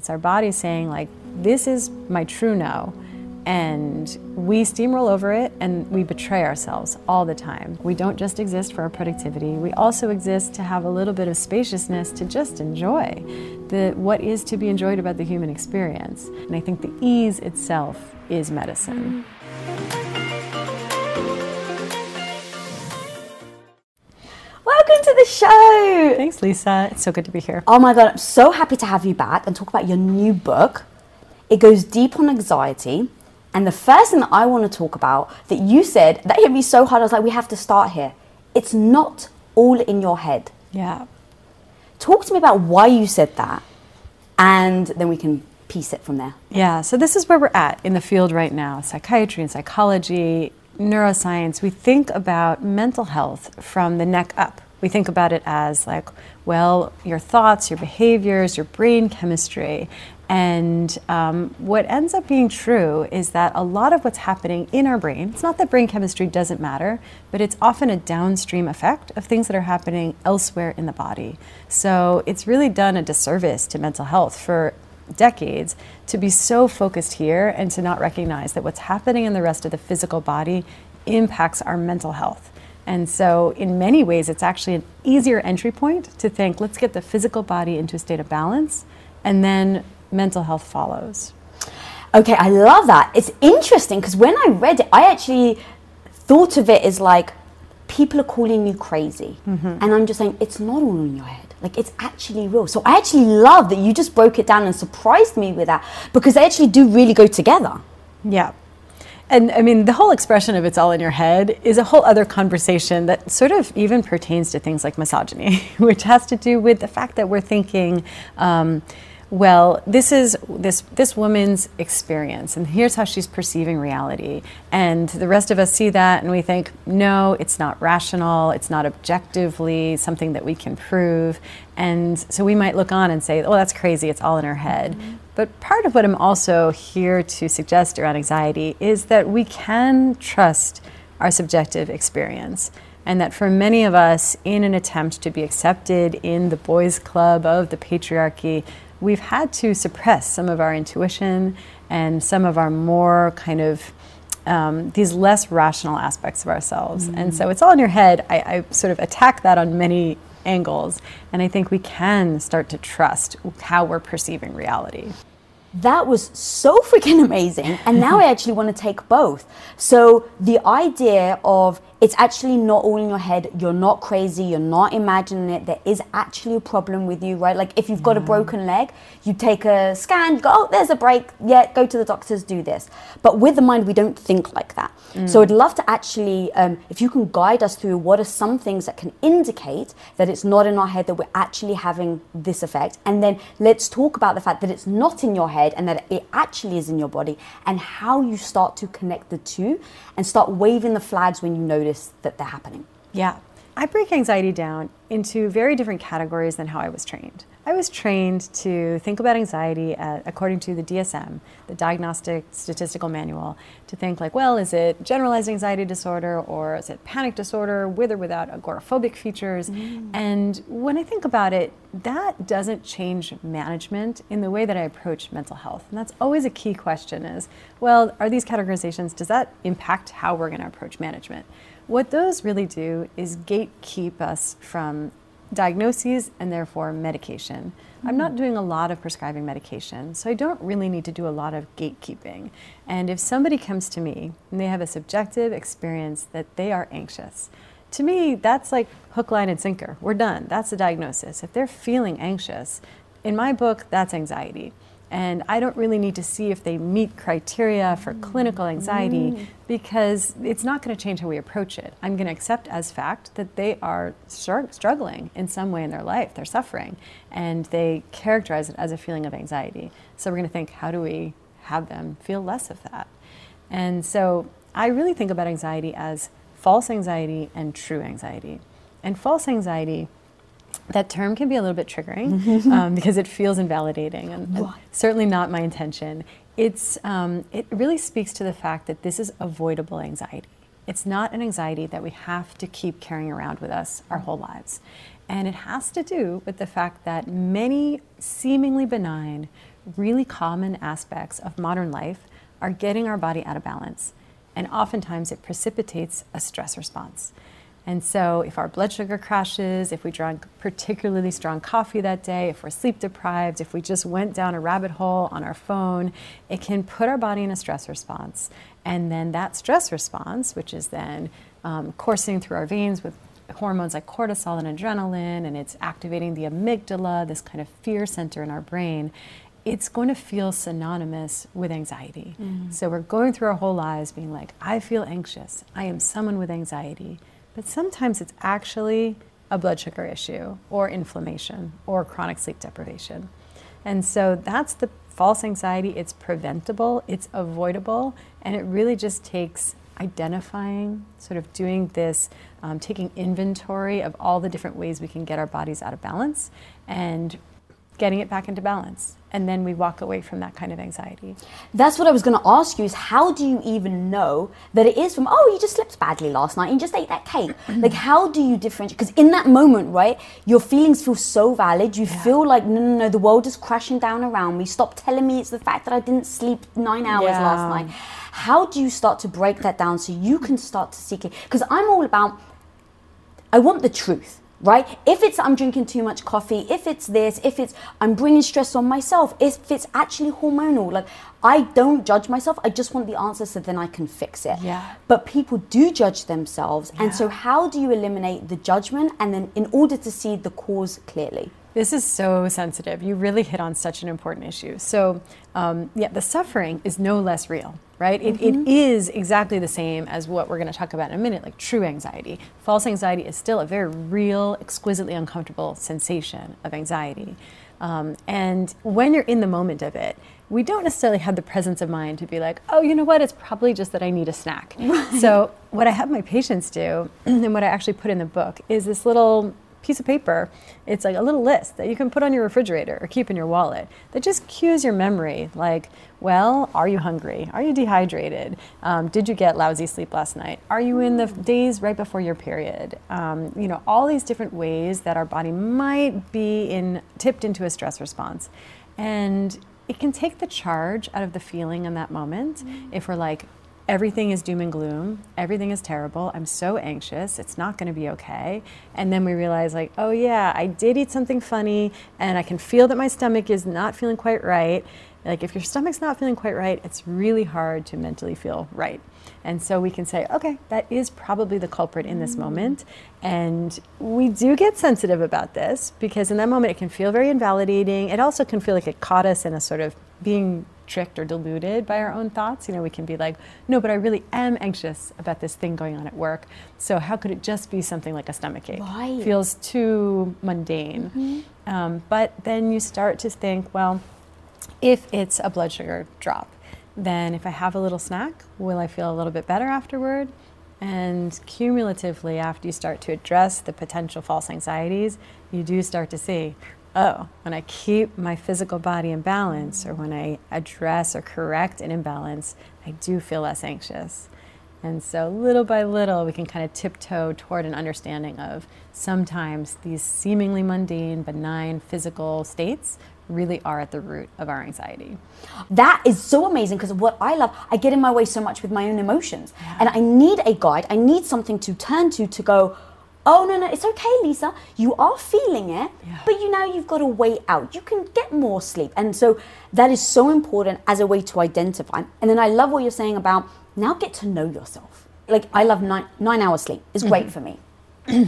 It's our body saying, like, this is my true no. And we steamroll over it and we betray ourselves all the time. We don't just exist for our productivity, we also exist to have a little bit of spaciousness to just enjoy the, what is to be enjoyed about the human experience. And I think the ease itself is medicine. Welcome the show. Thanks, Lisa. It's so good to be here. Oh my God, I'm so happy to have you back and talk about your new book. It goes deep on anxiety. And the first thing that I want to talk about that you said that hit me so hard, I was like, we have to start here. It's not all in your head. Yeah. Talk to me about why you said that, and then we can piece it from there. Yeah, so this is where we're at in the field right now psychiatry and psychology, neuroscience. We think about mental health from the neck up. We think about it as like, well, your thoughts, your behaviors, your brain chemistry. And um, what ends up being true is that a lot of what's happening in our brain, it's not that brain chemistry doesn't matter, but it's often a downstream effect of things that are happening elsewhere in the body. So it's really done a disservice to mental health for decades to be so focused here and to not recognize that what's happening in the rest of the physical body impacts our mental health. And so, in many ways, it's actually an easier entry point to think let's get the physical body into a state of balance, and then mental health follows. Okay, I love that. It's interesting because when I read it, I actually thought of it as like people are calling you crazy. Mm-hmm. And I'm just saying, it's not all in your head. Like, it's actually real. So I actually love that you just broke it down and surprised me with that because they actually do really go together. Yeah. And I mean, the whole expression of it's all in your head is a whole other conversation that sort of even pertains to things like misogyny, which has to do with the fact that we're thinking, um, well, this is this this woman's experience, and here's how she's perceiving reality. And the rest of us see that, and we think, no, it's not rational. It's not objectively something that we can prove. And so we might look on and say, oh, that's crazy. It's all in her head. Mm-hmm. But part of what I'm also here to suggest around anxiety is that we can trust our subjective experience. And that for many of us, in an attempt to be accepted in the boys' club of the patriarchy, we've had to suppress some of our intuition and some of our more kind of um, these less rational aspects of ourselves. And so it's all in your head. I, I sort of attack that on many angles. And I think we can start to trust how we're perceiving reality. That was so freaking amazing. And now I actually want to take both. So the idea of it's actually not all in your head, you're not crazy, you're not imagining it, there is actually a problem with you, right? Like if you've got a broken leg, you take a scan, go, oh, there's a break, yeah, go to the doctors, do this. But with the mind, we don't think like that. So I'd love to actually, um, if you can guide us through what are some things that can indicate that it's not in our head, that we're actually having this effect. And then let's talk about the fact that it's not in your head and that it actually is in your body and how you start to connect the two and start waving the flags when you notice that they're happening. Yeah. I break anxiety down into very different categories than how I was trained. I was trained to think about anxiety uh, according to the DSM, the Diagnostic Statistical Manual, to think like, well, is it generalized anxiety disorder or is it panic disorder with or without agoraphobic features? And when I think about it, that doesn't change management in the way that I approach mental health. And that's always a key question is, well, are these categorizations, does that impact how we're going to approach management? What those really do is gatekeep us from diagnoses and therefore medication. I'm not hmm. doing a lot of prescribing medication, so I don't really need to do a lot of gatekeeping. And if somebody comes to me and they have a subjective experience that they are anxious, to me, that's like hook, line, and sinker. We're done. That's the diagnosis. If they're feeling anxious, in my book, that's anxiety. And I don't really need to see if they meet criteria for clinical anxiety mm. because it's not going to change how we approach it. I'm going to accept as fact that they are str- struggling in some way in their life, they're suffering, and they characterize it as a feeling of anxiety. So we're going to think, how do we have them feel less of that? And so I really think about anxiety as false anxiety and true anxiety. And false anxiety that term can be a little bit triggering um, because it feels invalidating and, and certainly not my intention. It's, um, it really speaks to the fact that this is avoidable anxiety. It's not an anxiety that we have to keep carrying around with us our whole lives. And it has to do with the fact that many seemingly benign, really common aspects of modern life are getting our body out of balance. And oftentimes it precipitates a stress response. And so, if our blood sugar crashes, if we drank particularly strong coffee that day, if we're sleep deprived, if we just went down a rabbit hole on our phone, it can put our body in a stress response. And then that stress response, which is then um, coursing through our veins with hormones like cortisol and adrenaline, and it's activating the amygdala, this kind of fear center in our brain, it's going to feel synonymous with anxiety. Mm. So we're going through our whole lives being like, I feel anxious. I am someone with anxiety. But sometimes it's actually a blood sugar issue or inflammation or chronic sleep deprivation. And so that's the false anxiety. It's preventable, it's avoidable, and it really just takes identifying, sort of doing this, um, taking inventory of all the different ways we can get our bodies out of balance and getting it back into balance and then we walk away from that kind of anxiety. That's what I was going to ask you is how do you even know that it is from oh you just slept badly last night and you just ate that cake like how do you differentiate because in that moment right your feelings feel so valid you yeah. feel like no no no the world is crashing down around me stop telling me it's the fact that I didn't sleep 9 hours yeah. last night how do you start to break that down so you can start to seek it because I'm all about I want the truth right? If it's I'm drinking too much coffee, if it's this, if it's I'm bringing stress on myself, if it's actually hormonal, like I don't judge myself. I just want the answer so then I can fix it. Yeah. But people do judge themselves. Yeah. And so how do you eliminate the judgment and then in order to see the cause clearly? This is so sensitive. You really hit on such an important issue. So, um, yeah, the suffering is no less real, right? It, mm-hmm. it is exactly the same as what we're going to talk about in a minute, like true anxiety. False anxiety is still a very real, exquisitely uncomfortable sensation of anxiety. Um, and when you're in the moment of it, we don't necessarily have the presence of mind to be like, oh, you know what? It's probably just that I need a snack. Right. So, what I have my patients do, and what I actually put in the book, is this little piece of paper. It's like a little list that you can put on your refrigerator or keep in your wallet that just cues your memory like, well, are you hungry? Are you dehydrated? Um, did you get lousy sleep last night? Are you in the days right before your period? Um, you know, all these different ways that our body might be in tipped into a stress response. And it can take the charge out of the feeling in that moment mm-hmm. if we're like, everything is doom and gloom, everything is terrible, I'm so anxious, it's not going to be okay. And then we realize, like, oh yeah, I did eat something funny, and I can feel that my stomach is not feeling quite right. Like, if your stomach's not feeling quite right, it's really hard to mentally feel right. And so we can say, okay, that is probably the culprit in this moment. And we do get sensitive about this because in that moment it can feel very invalidating. It also can feel like it caught us in a sort of being tricked or deluded by our own thoughts. You know, we can be like, no, but I really am anxious about this thing going on at work. So how could it just be something like a stomach ache? Right. Feels too mundane. Mm-hmm. Um, but then you start to think, well, if it's a blood sugar drop, then if I have a little snack, will I feel a little bit better afterward? And cumulatively, after you start to address the potential false anxieties, you do start to see oh, when I keep my physical body in balance or when I address or correct an imbalance, I do feel less anxious. And so, little by little, we can kind of tiptoe toward an understanding of sometimes these seemingly mundane, benign physical states really are at the root of our anxiety. That is so amazing because what I love, I get in my way so much with my own emotions. Yeah. And I need a guide, I need something to turn to to go, oh no no it's okay lisa. You are feeling it yeah. but you know you've got to wait out. You can get more sleep. And so that is so important as a way to identify. And then i love what you're saying about now get to know yourself. Like i love nine, nine hours sleep. Is great mm-hmm. for me.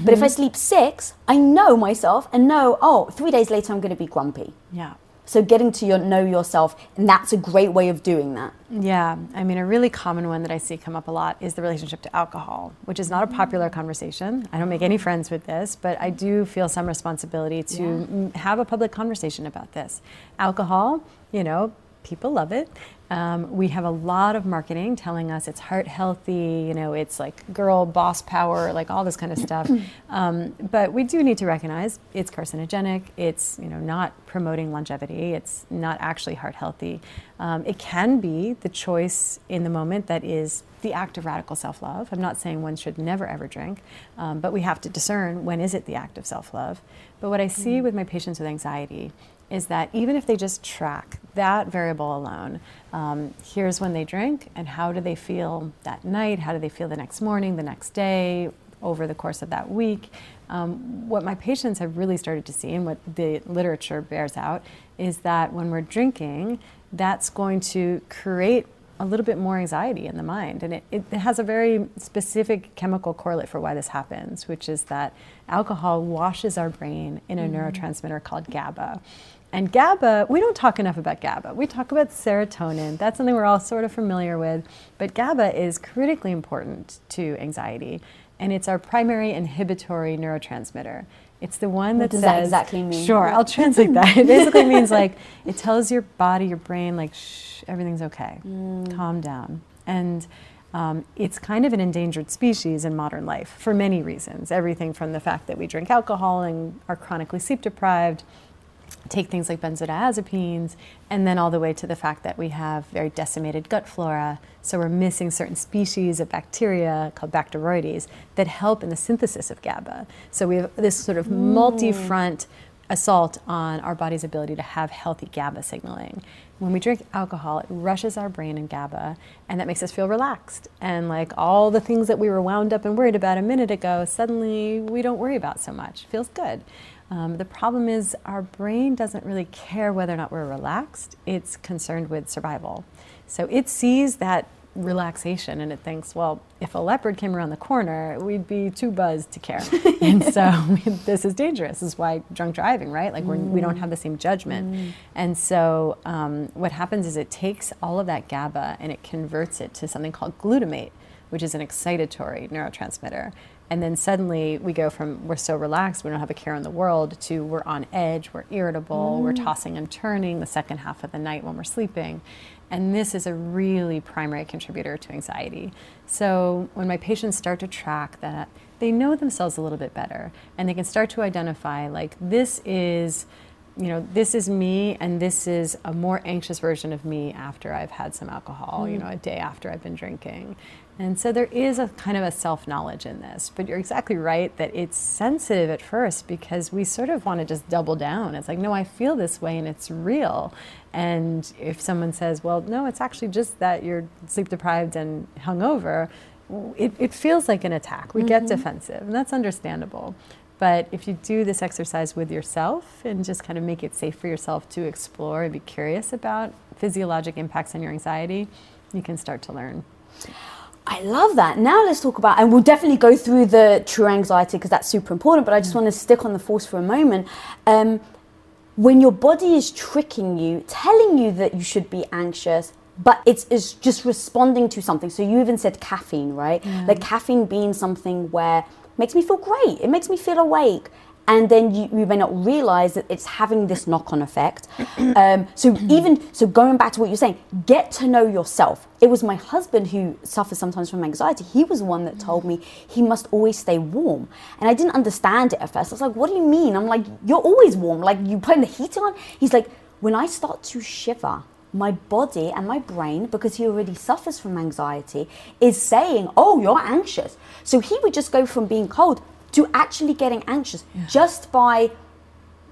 But if i sleep six i know myself and know oh three days later i'm going to be grumpy. Yeah so getting to your, know yourself, and that's a great way of doing that. Yeah, I mean, a really common one that I see come up a lot is the relationship to alcohol, which is not a popular mm. conversation. I don't make any friends with this, but I do feel some responsibility to yeah. have a public conversation about this. Alcohol, you know, people love it. Um, we have a lot of marketing telling us it's heart healthy, you know, it's like girl boss power, like all this kind of stuff. Um, but we do need to recognize it's carcinogenic. It's you know not promoting longevity. It's not actually heart healthy. Um, it can be the choice in the moment that is the act of radical self-love. I'm not saying one should never ever drink, um, but we have to discern when is it the act of self-love. But what I see mm. with my patients with anxiety is that even if they just track that variable alone, um, here's when they drink and how do they feel that night, how do they feel the next morning, the next day, over the course of that week. Um, what my patients have really started to see and what the literature bears out is that when we're drinking, that's going to create a little bit more anxiety in the mind. And it, it, has a very specific chemical correlate for why this happens, which is that alcohol washes our brain in a mm. neurotransmitter called GABA. And GABA, we don't talk enough about GABA. We talk about serotonin. That's something we're all sort of familiar with. But GABA is critically important to anxiety. And it's our primary inhibitory neurotransmitter. It's the one what that does says, that exactly mean? Sure, I'll translate that. It basically means like it tells your body, your brain, like, shh, everything's okay. Mm. Calm down. And um, it's kind of an endangered species in modern life for many reasons. Everything from the fact that we drink alcohol and are chronically sleep deprived take things like benzodiazepines, and then all the way to the fact that we have very decimated gut flora. So we're missing certain species of bacteria called Bacteroides that help in the synthesis of GABA. So we have this sort of mm. multi front assault on our body's ability to have healthy GABA signaling. When we drink alcohol, it rushes our brain in GABA, and that makes us feel relaxed. And like all the things that we were wound up and worried about a minute ago, suddenly we don't worry about so much. Feels good. Um, the problem is our brain doesn't really care whether or not we're relaxed. It's concerned with survival. So it sees that relaxation and it thinks, well, if a leopard came around the corner, we'd be too buzzed to care. and so this is dangerous. This is why drunk driving, right? Like mm. we don't have the same judgment. Mm. And so um, what happens is it takes all of that GABA and it converts it to something called glutamate, which is an excitatory neurotransmitter. And then suddenly we go from we're so relaxed, we don't have a care in the world, to we're on edge, we're irritable, mm. we're tossing and turning the second half of the night when we're sleeping. And this is a really primary contributor to anxiety. So when my patients start to track that, they know themselves a little bit better and they can start to identify like this is you know, this is me and this is a more anxious version of me after I've had some alcohol, mm. you know, a day after I've been drinking. And so there is a kind of a self knowledge in this, but you're exactly right that it's sensitive at first because we sort of want to just double down. It's like, no, I feel this way and it's real. And if someone says, well, no, it's actually just that you're sleep deprived and hungover, it, it feels like an attack. We mm-hmm. get defensive, and that's understandable. But if you do this exercise with yourself and just kind of make it safe for yourself to explore and be curious about physiologic impacts on your anxiety, you can start to learn. I love that. Now let's talk about, and we'll definitely go through the true anxiety because that's super important, but I just mm. want to stick on the force for a moment. Um, when your body is tricking you, telling you that you should be anxious, but it's, it's just responding to something. So you even said caffeine, right? Mm. Like caffeine being something where makes me feel great. It makes me feel awake. And then you, you may not realize that it's having this knock on effect. Um, so, even so, going back to what you're saying, get to know yourself. It was my husband who suffers sometimes from anxiety. He was the one that told me he must always stay warm. And I didn't understand it at first. I was like, what do you mean? I'm like, you're always warm. Like, you putting the heat on? He's like, when I start to shiver, my body and my brain, because he already suffers from anxiety, is saying, Oh, you're anxious. So he would just go from being cold to actually getting anxious yeah. just by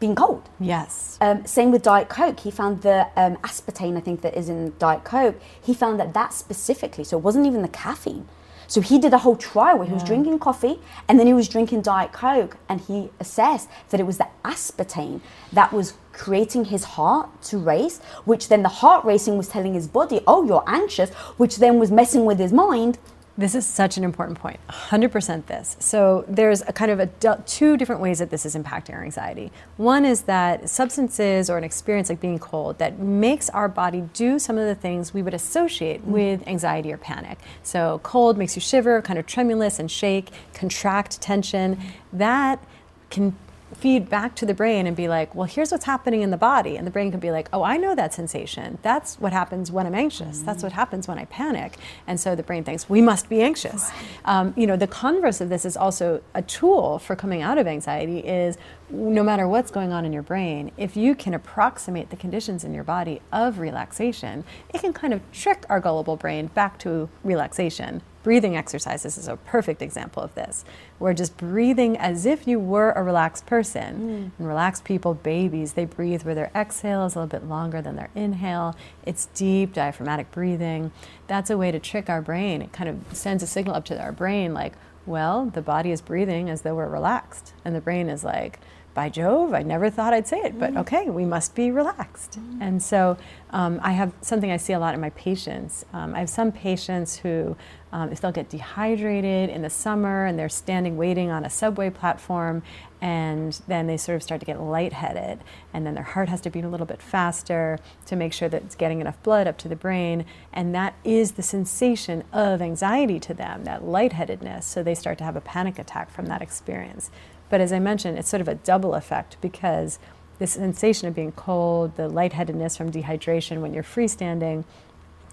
being cold. Yes. Um, same with Diet Coke. He found the um, aspartame, I think, that is in Diet Coke. He found that that specifically, so it wasn't even the caffeine. So he did a whole trial where he was drinking coffee and then he was drinking Diet Coke and he assessed that it was the aspartame that was creating his heart to race, which then the heart racing was telling his body, oh, you're anxious, which then was messing with his mind this is such an important point. 100% this. So there's a kind of a two different ways that this is impacting our anxiety. One is that substances or an experience like being cold that makes our body do some of the things we would associate mm. with anxiety or panic. So cold makes you shiver, kind of tremulous and shake, contract tension. That can feed back to the brain and be like, well, here's what's happening in the body. And the brain can be like, oh, I know that sensation. That's what happens when I'm anxious. Mm-hmm. That's what happens when I panic. And so the brain thinks, we must be anxious. Right. Um, you know, the converse of this is also a tool for coming out of anxiety is no matter what's going on in your brain, if you can approximate the conditions in your body of relaxation, it can kind of trick our gullible brain back to relaxation breathing exercises is a perfect example of this. We're just breathing as if you were a relaxed person. Mm. And relaxed people, babies, they breathe where their exhale is a little bit longer than their inhale. It's deep diaphragmatic breathing. That's a way to trick our brain. It kind of sends a signal up to our brain like, well, the body is breathing as though we're relaxed. And the brain is like, by Jove, I never thought I'd say it, but mm. okay, we must be relaxed. Mm. And so um, I have something I see a lot in my patients. Um, I have some patients who, um, if they'll get dehydrated in the summer and they're standing waiting on a subway platform, and then they sort of start to get lightheaded, and then their heart has to beat a little bit faster to make sure that it's getting enough blood up to the brain, and that is the sensation of anxiety to them, that lightheadedness. So they start to have a panic attack from that experience. But as I mentioned, it's sort of a double effect because the sensation of being cold, the lightheadedness from dehydration when you're freestanding,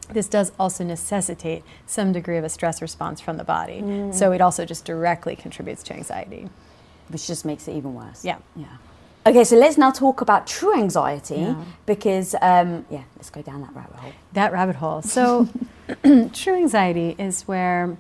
this does also necessitate some degree of a stress response from the body. Mm. So it also just directly contributes to anxiety. Which just makes it even worse. Yeah. Yeah. Okay, so let's now talk about true anxiety yeah. because, um, yeah, let's go down that rabbit hole. That rabbit hole. So, true anxiety is where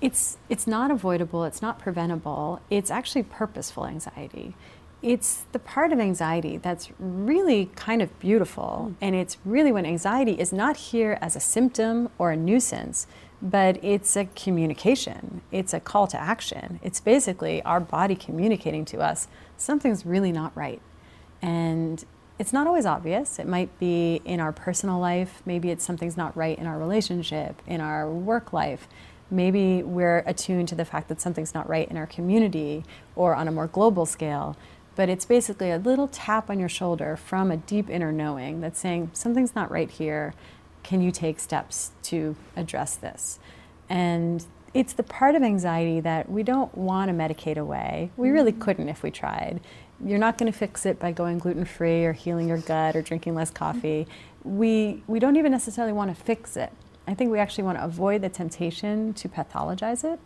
it's, it's not avoidable, it's not preventable, it's actually purposeful anxiety. It's the part of anxiety that's really kind of beautiful, and it's really when anxiety is not here as a symptom or a nuisance, but it's a communication, it's a call to action. It's basically our body communicating to us something's really not right. And it's not always obvious. It might be in our personal life, maybe it's something's not right in our relationship, in our work life maybe we're attuned to the fact that something's not right in our community or on a more global scale. But it's basically a little tap on your shoulder from a deep inner knowing that's saying, something's not right here. Can you take steps to address this? And it's the part of anxiety that we don't want to medicate away. We really mm-hmm. couldn't if we tried. You're not going to fix it by going gluten free or healing your gut or drinking less coffee. We, we don't even necessarily want to fix it. I think we actually want to avoid the temptation to pathologize it.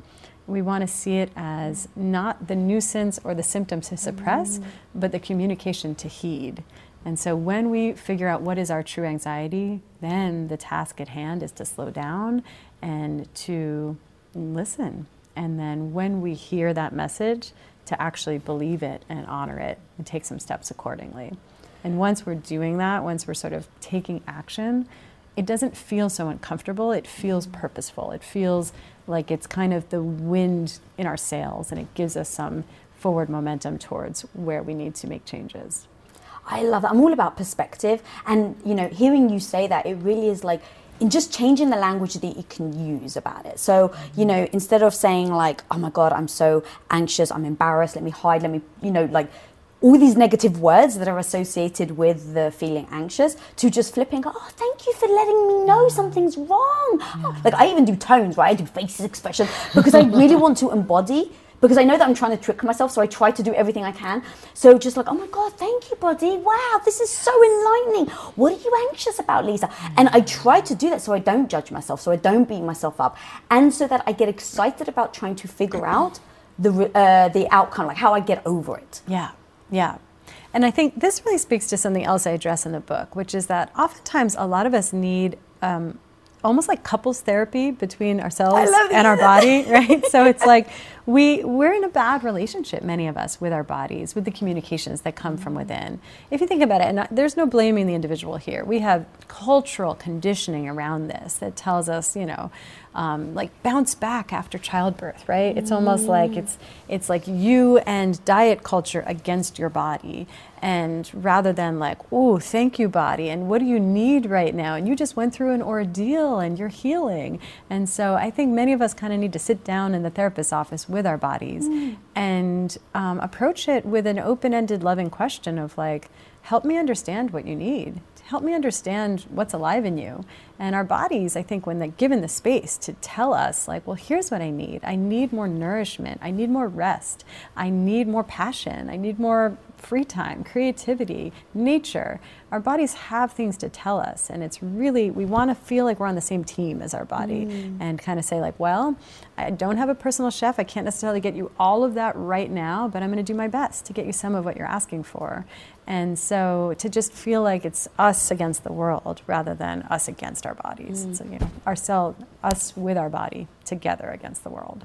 We want to see it as not the nuisance or the symptom to suppress, mm. but the communication to heed. And so when we figure out what is our true anxiety, then the task at hand is to slow down and to listen. And then when we hear that message, to actually believe it and honor it and take some steps accordingly. And once we're doing that, once we're sort of taking action, it doesn't feel so uncomfortable. It feels mm-hmm. purposeful. It feels like it's kind of the wind in our sails and it gives us some forward momentum towards where we need to make changes. I love that. I'm all about perspective. And, you know, hearing you say that, it really is like, in just changing the language that you can use about it. So, you mm-hmm. know, instead of saying like, oh my God, I'm so anxious, I'm embarrassed, let me hide, let me, you know, like all these negative words that are associated with the feeling anxious to just flipping, oh, thank you for letting me know something's wrong. Yeah. Oh, like I even do tones, right? I do faces expression because I really want to embody because I know that I'm trying to trick myself, so I try to do everything I can. So just like, oh my God, thank you, buddy. Wow, this is so enlightening. What are you anxious about, Lisa? And I try to do that so I don't judge myself, so I don't beat myself up, and so that I get excited about trying to figure out the uh, the outcome, like how I get over it. Yeah. Yeah. And I think this really speaks to something else I address in the book, which is that oftentimes a lot of us need um, almost like couples therapy between ourselves and our body, right? so it's like we we're in a bad relationship, many of us, with our bodies, with the communications that come from within. If you think about it, and there's no blaming the individual here. We have cultural conditioning around this that tells us, you know, um, like bounce back after childbirth, right? It's almost like it's it's like you and diet culture against your body, and rather than like, oh, thank you, body, and what do you need right now? And you just went through an ordeal and you're healing. And so I think many of us kind of need to sit down in the therapist's office with our bodies mm. and um, approach it with an open-ended, loving question of like, help me understand what you need help me understand what's alive in you. And our bodies, I think, when they're given the space to tell us, like, well, here's what I need. I need more nourishment. I need more rest. I need more passion. I need more free time, creativity, nature. Our bodies have things to tell us, and it's really, we want to feel like we're on the same team as our body mm. and kind of say, like, well, I don't have a personal chef. I can't necessarily get you all of that right now, but I'm going to do my best to get you some of what you're asking for. And so to just feel like it's us against the world rather than us against our bodies. Mm. So, you know, ourselves, us with our body together against the world.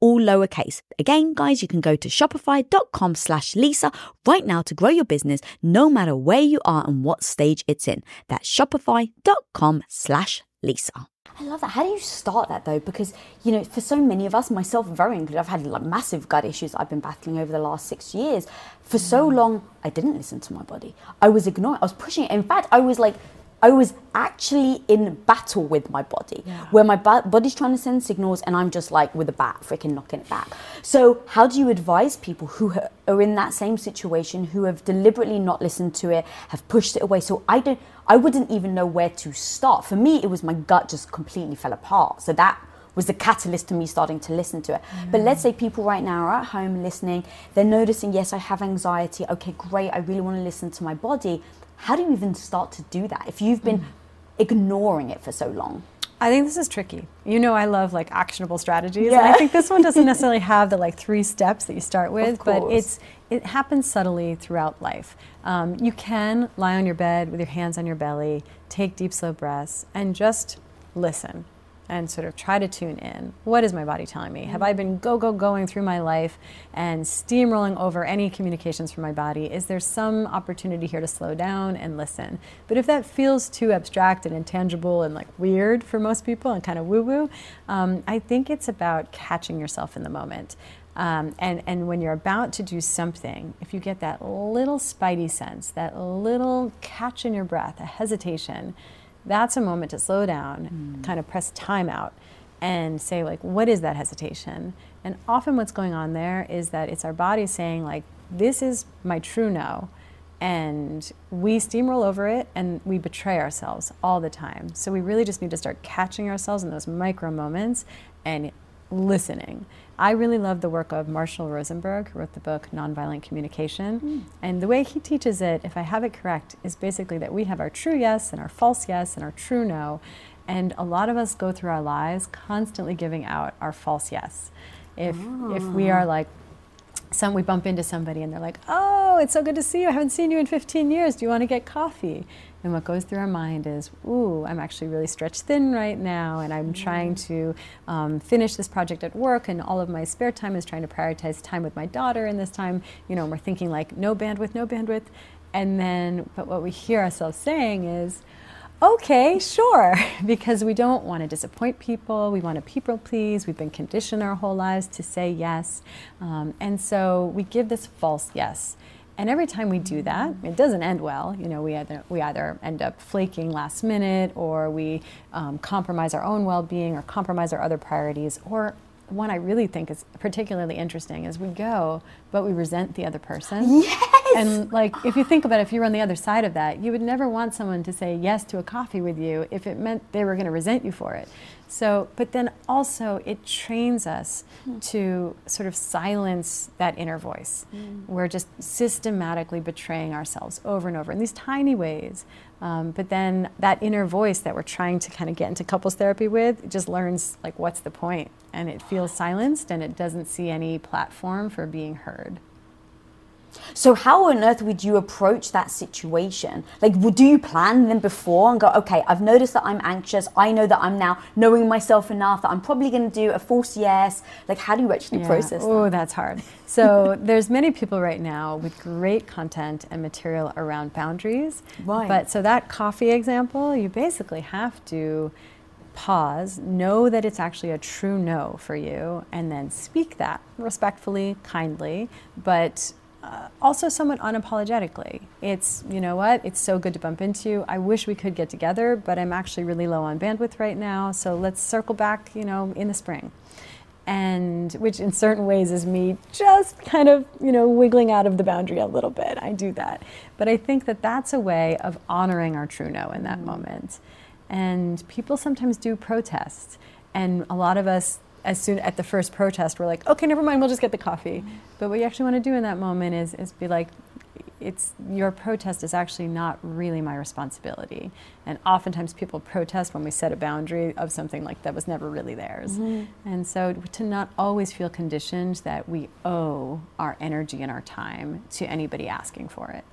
all lowercase. Again, guys, you can go to shopify.com slash Lisa right now to grow your business no matter where you are and what stage it's in. That's shopify.com slash Lisa. I love that. How do you start that though? Because, you know, for so many of us, myself very included, I've had like massive gut issues I've been battling over the last six years. For so mm. long, I didn't listen to my body. I was ignoring, I was pushing it. In fact, I was like I was actually in battle with my body, yeah. where my ba- body's trying to send signals and I'm just like with a bat, freaking knocking it back. So, how do you advise people who are in that same situation, who have deliberately not listened to it, have pushed it away? So, I don't, I wouldn't even know where to start. For me, it was my gut just completely fell apart. So that was the catalyst to me starting to listen to it. Mm. But let's say people right now are at home listening, they're noticing, yes, I have anxiety. Okay, great. I really want to listen to my body how do you even start to do that if you've been mm. ignoring it for so long? I think this is tricky. You know, I love like actionable strategies. Yeah. And I think this one doesn't necessarily have the like three steps that you start with, but it's it happens subtly throughout life. Um, you can lie on your bed with your hands on your belly, take deep, slow breaths, and just listen and sort of try to tune in. What is my body telling me? Have I been go, go, going through my life and steamrolling over any communications from my body? Is there some opportunity here to slow down and listen? But if that feels too abstract and intangible and like weird for most people and kind of woo woo, um, I think it's about catching yourself in the moment. Um, and, and when you're about to do something, if you get that little spidey sense, that little catch in your breath, a hesitation, that's a moment to slow down, mm. kind of press time out and say like what is that hesitation? And often what's going on there is that it's our body saying like this is my true no and we steamroll over it and we betray ourselves all the time. So we really just need to start catching ourselves in those micro moments and listening. I really love the work of Marshall Rosenberg, who wrote the book Nonviolent Communication. Mm. And the way he teaches it, if I have it correct, is basically that we have our true yes and our false yes and our true no. And a lot of us go through our lives constantly giving out our false yes. If, oh. if we are like, some we bump into somebody and they're like, "Oh, it's so good to see you. I haven't seen you in 15 years. Do you want to get coffee?" And what goes through our mind is, "Ooh, I'm actually really stretched thin right now, and I'm trying to um, finish this project at work, and all of my spare time is trying to prioritize time with my daughter. In this time, you know, we're thinking like, no bandwidth, no bandwidth." And then, but what we hear ourselves saying is, okay, sure, because we don't want to disappoint people. We want to people please. We've been conditioned our whole lives to say yes. Um, and so we give this false yes. And every time we do that, it doesn't end well. You know, we either, we either end up flaking last minute or we um, compromise our own well being or compromise our other priorities or one I really think is particularly interesting is we go, but we resent the other person. Yes. And like, if you think about it, if you were on the other side of that, you would never want someone to say yes to a coffee with you if it meant they were going to resent you for it. So, but then also it trains us mm. to sort of silence that inner voice. Mm. We're just systematically betraying ourselves over and over in these tiny ways. Um, but then that inner voice that we're trying to kind of get into couples therapy with just learns like what's the point, and it feels silenced and it doesn't see any platform for being heard. So how on earth would you approach that situation? Like, do you plan them before and go, okay, I've noticed that I'm anxious. I know that I'm now knowing myself enough that I'm probably going to do a false yes. Like, how do you actually yeah. process? Oh, that? that's hard. So there's many people right now with great content and material around boundaries. Right. But so that coffee example, you basically have to pause, know that it's actually a true no for you, and then speak that respectfully, kindly, but uh, also somewhat unapologetically. It's, you know what, it's so good to bump into. You. I wish we could get together, but I'm actually really low on bandwidth right now, so let's circle back, you know, in the spring. And which in certain ways is me just kind of, you know, wiggling out of the boundary a little bit. I do that. But I think that that's a way of honoring our true no in that mm. moment. And people sometimes do protest. And a lot of us as soon at the first protest, we're like, okay, never mind, we'll just get the coffee. But what you actually want to do in that moment is, is be like, it's your protest is actually not really my responsibility. And oftentimes people protest when we set a boundary of something like that was never really theirs. Mm-hmm. And so to not always feel conditioned that we owe our energy and our time to anybody asking for it.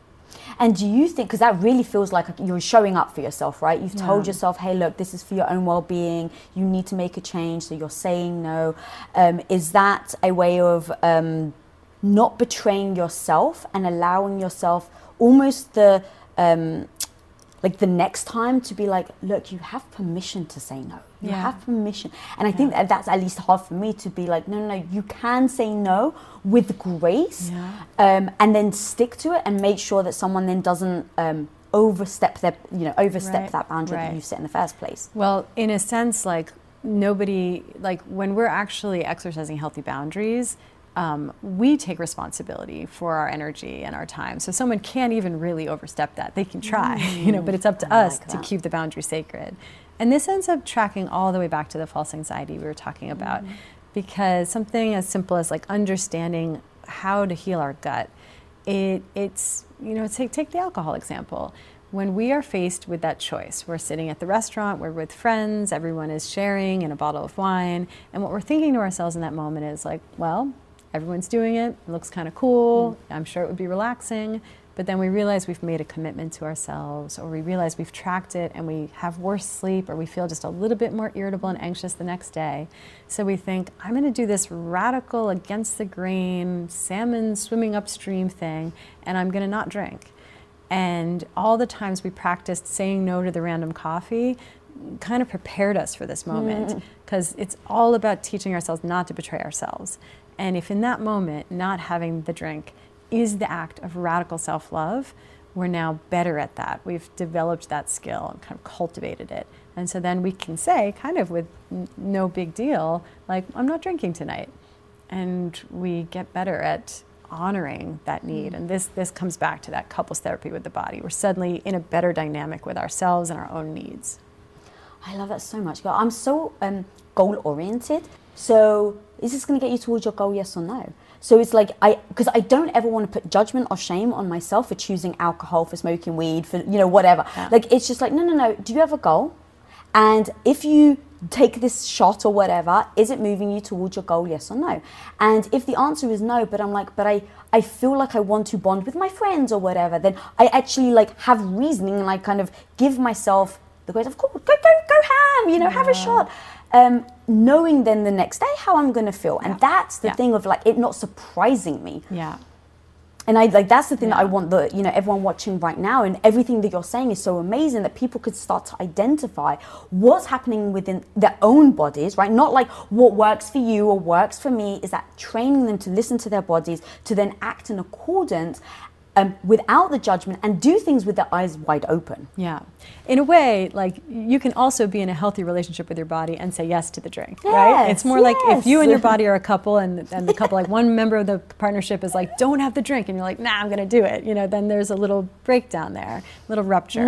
And do you think, because that really feels like you're showing up for yourself, right? You've yeah. told yourself, hey, look, this is for your own well being. You need to make a change. So you're saying no. Um, is that a way of um, not betraying yourself and allowing yourself almost the. Um, like the next time to be like, look, you have permission to say no. You yeah. have permission. And I yeah. think that that's at least hard for me to be like, no, no, no, you can say no with grace yeah. um, and then stick to it and make sure that someone then doesn't um, overstep their, you know, overstep right. that boundary right. that you set in the first place. Well, in a sense, like nobody, like when we're actually exercising healthy boundaries, um, we take responsibility for our energy and our time. So someone can't even really overstep that. They can try, mm, you know, but it's up to I us like to keep the boundary sacred. And this ends up tracking all the way back to the false anxiety we were talking about, mm. because something as simple as like understanding how to heal our gut, it, it's you know, take take the alcohol example when we are faced with that choice, we're sitting at the restaurant, we're with friends, everyone is sharing in a bottle of wine, and what we're thinking to ourselves in that moment is like, well, everyone's doing it, it looks kind of cool, mm. I'm sure it would be relaxing. But then we realize we've made a commitment to ourselves, or we realize we've tracked it and we have worse sleep, or we feel just a little bit more irritable and anxious the next day. So we think, I'm going to do this radical, against the grain, salmon swimming upstream thing, and I'm going to not drink. And all the times we practiced saying no to the random coffee kind of prepared us for this moment because mm. it's all about teaching ourselves not to betray ourselves. And if in that moment, not having the drink is the act of radical self love, we're now better at that. We've developed that skill and kind of cultivated it. And so then we can say, kind of with n- no big deal, like, I'm not drinking tonight. And we get better at honoring that need. And this, this comes back to that couples therapy with the body. We're suddenly in a better dynamic with ourselves and our own needs. I love that so much. I'm so um, goal oriented. So is this going to get you towards your goal, yes or no? So it's like I because I don't ever want to put judgment or shame on myself for choosing alcohol, for smoking weed, for you know whatever. Yeah. Like it's just like no, no, no. Do you have a goal? And if you take this shot or whatever is it moving you towards your goal yes or no and if the answer is no but i'm like but i i feel like i want to bond with my friends or whatever then i actually like have reasoning and i kind of give myself the grace of course go go go ham you know have a shot um, knowing then the next day how i'm going to feel and that's the Yeah. thing of like it not surprising me Yeah. and I like that's the thing that I want the you know everyone watching right now and everything that you're saying is so amazing that people could start to identify what's happening within their own bodies, right? Not like what works for you or works for me is that training them to listen to their bodies to then act in accordance um, without the judgment and do things with their eyes wide open. Yeah. In a way, like you can also be in a healthy relationship with your body and say yes to the drink, right? It's Yes, more like if you and your body are a couple and, and the couple, like one member of the partnership is like, don't have the drink. And you're like, nah, I'm going to do it. You know, then there's a little breakdown there, a little rupture.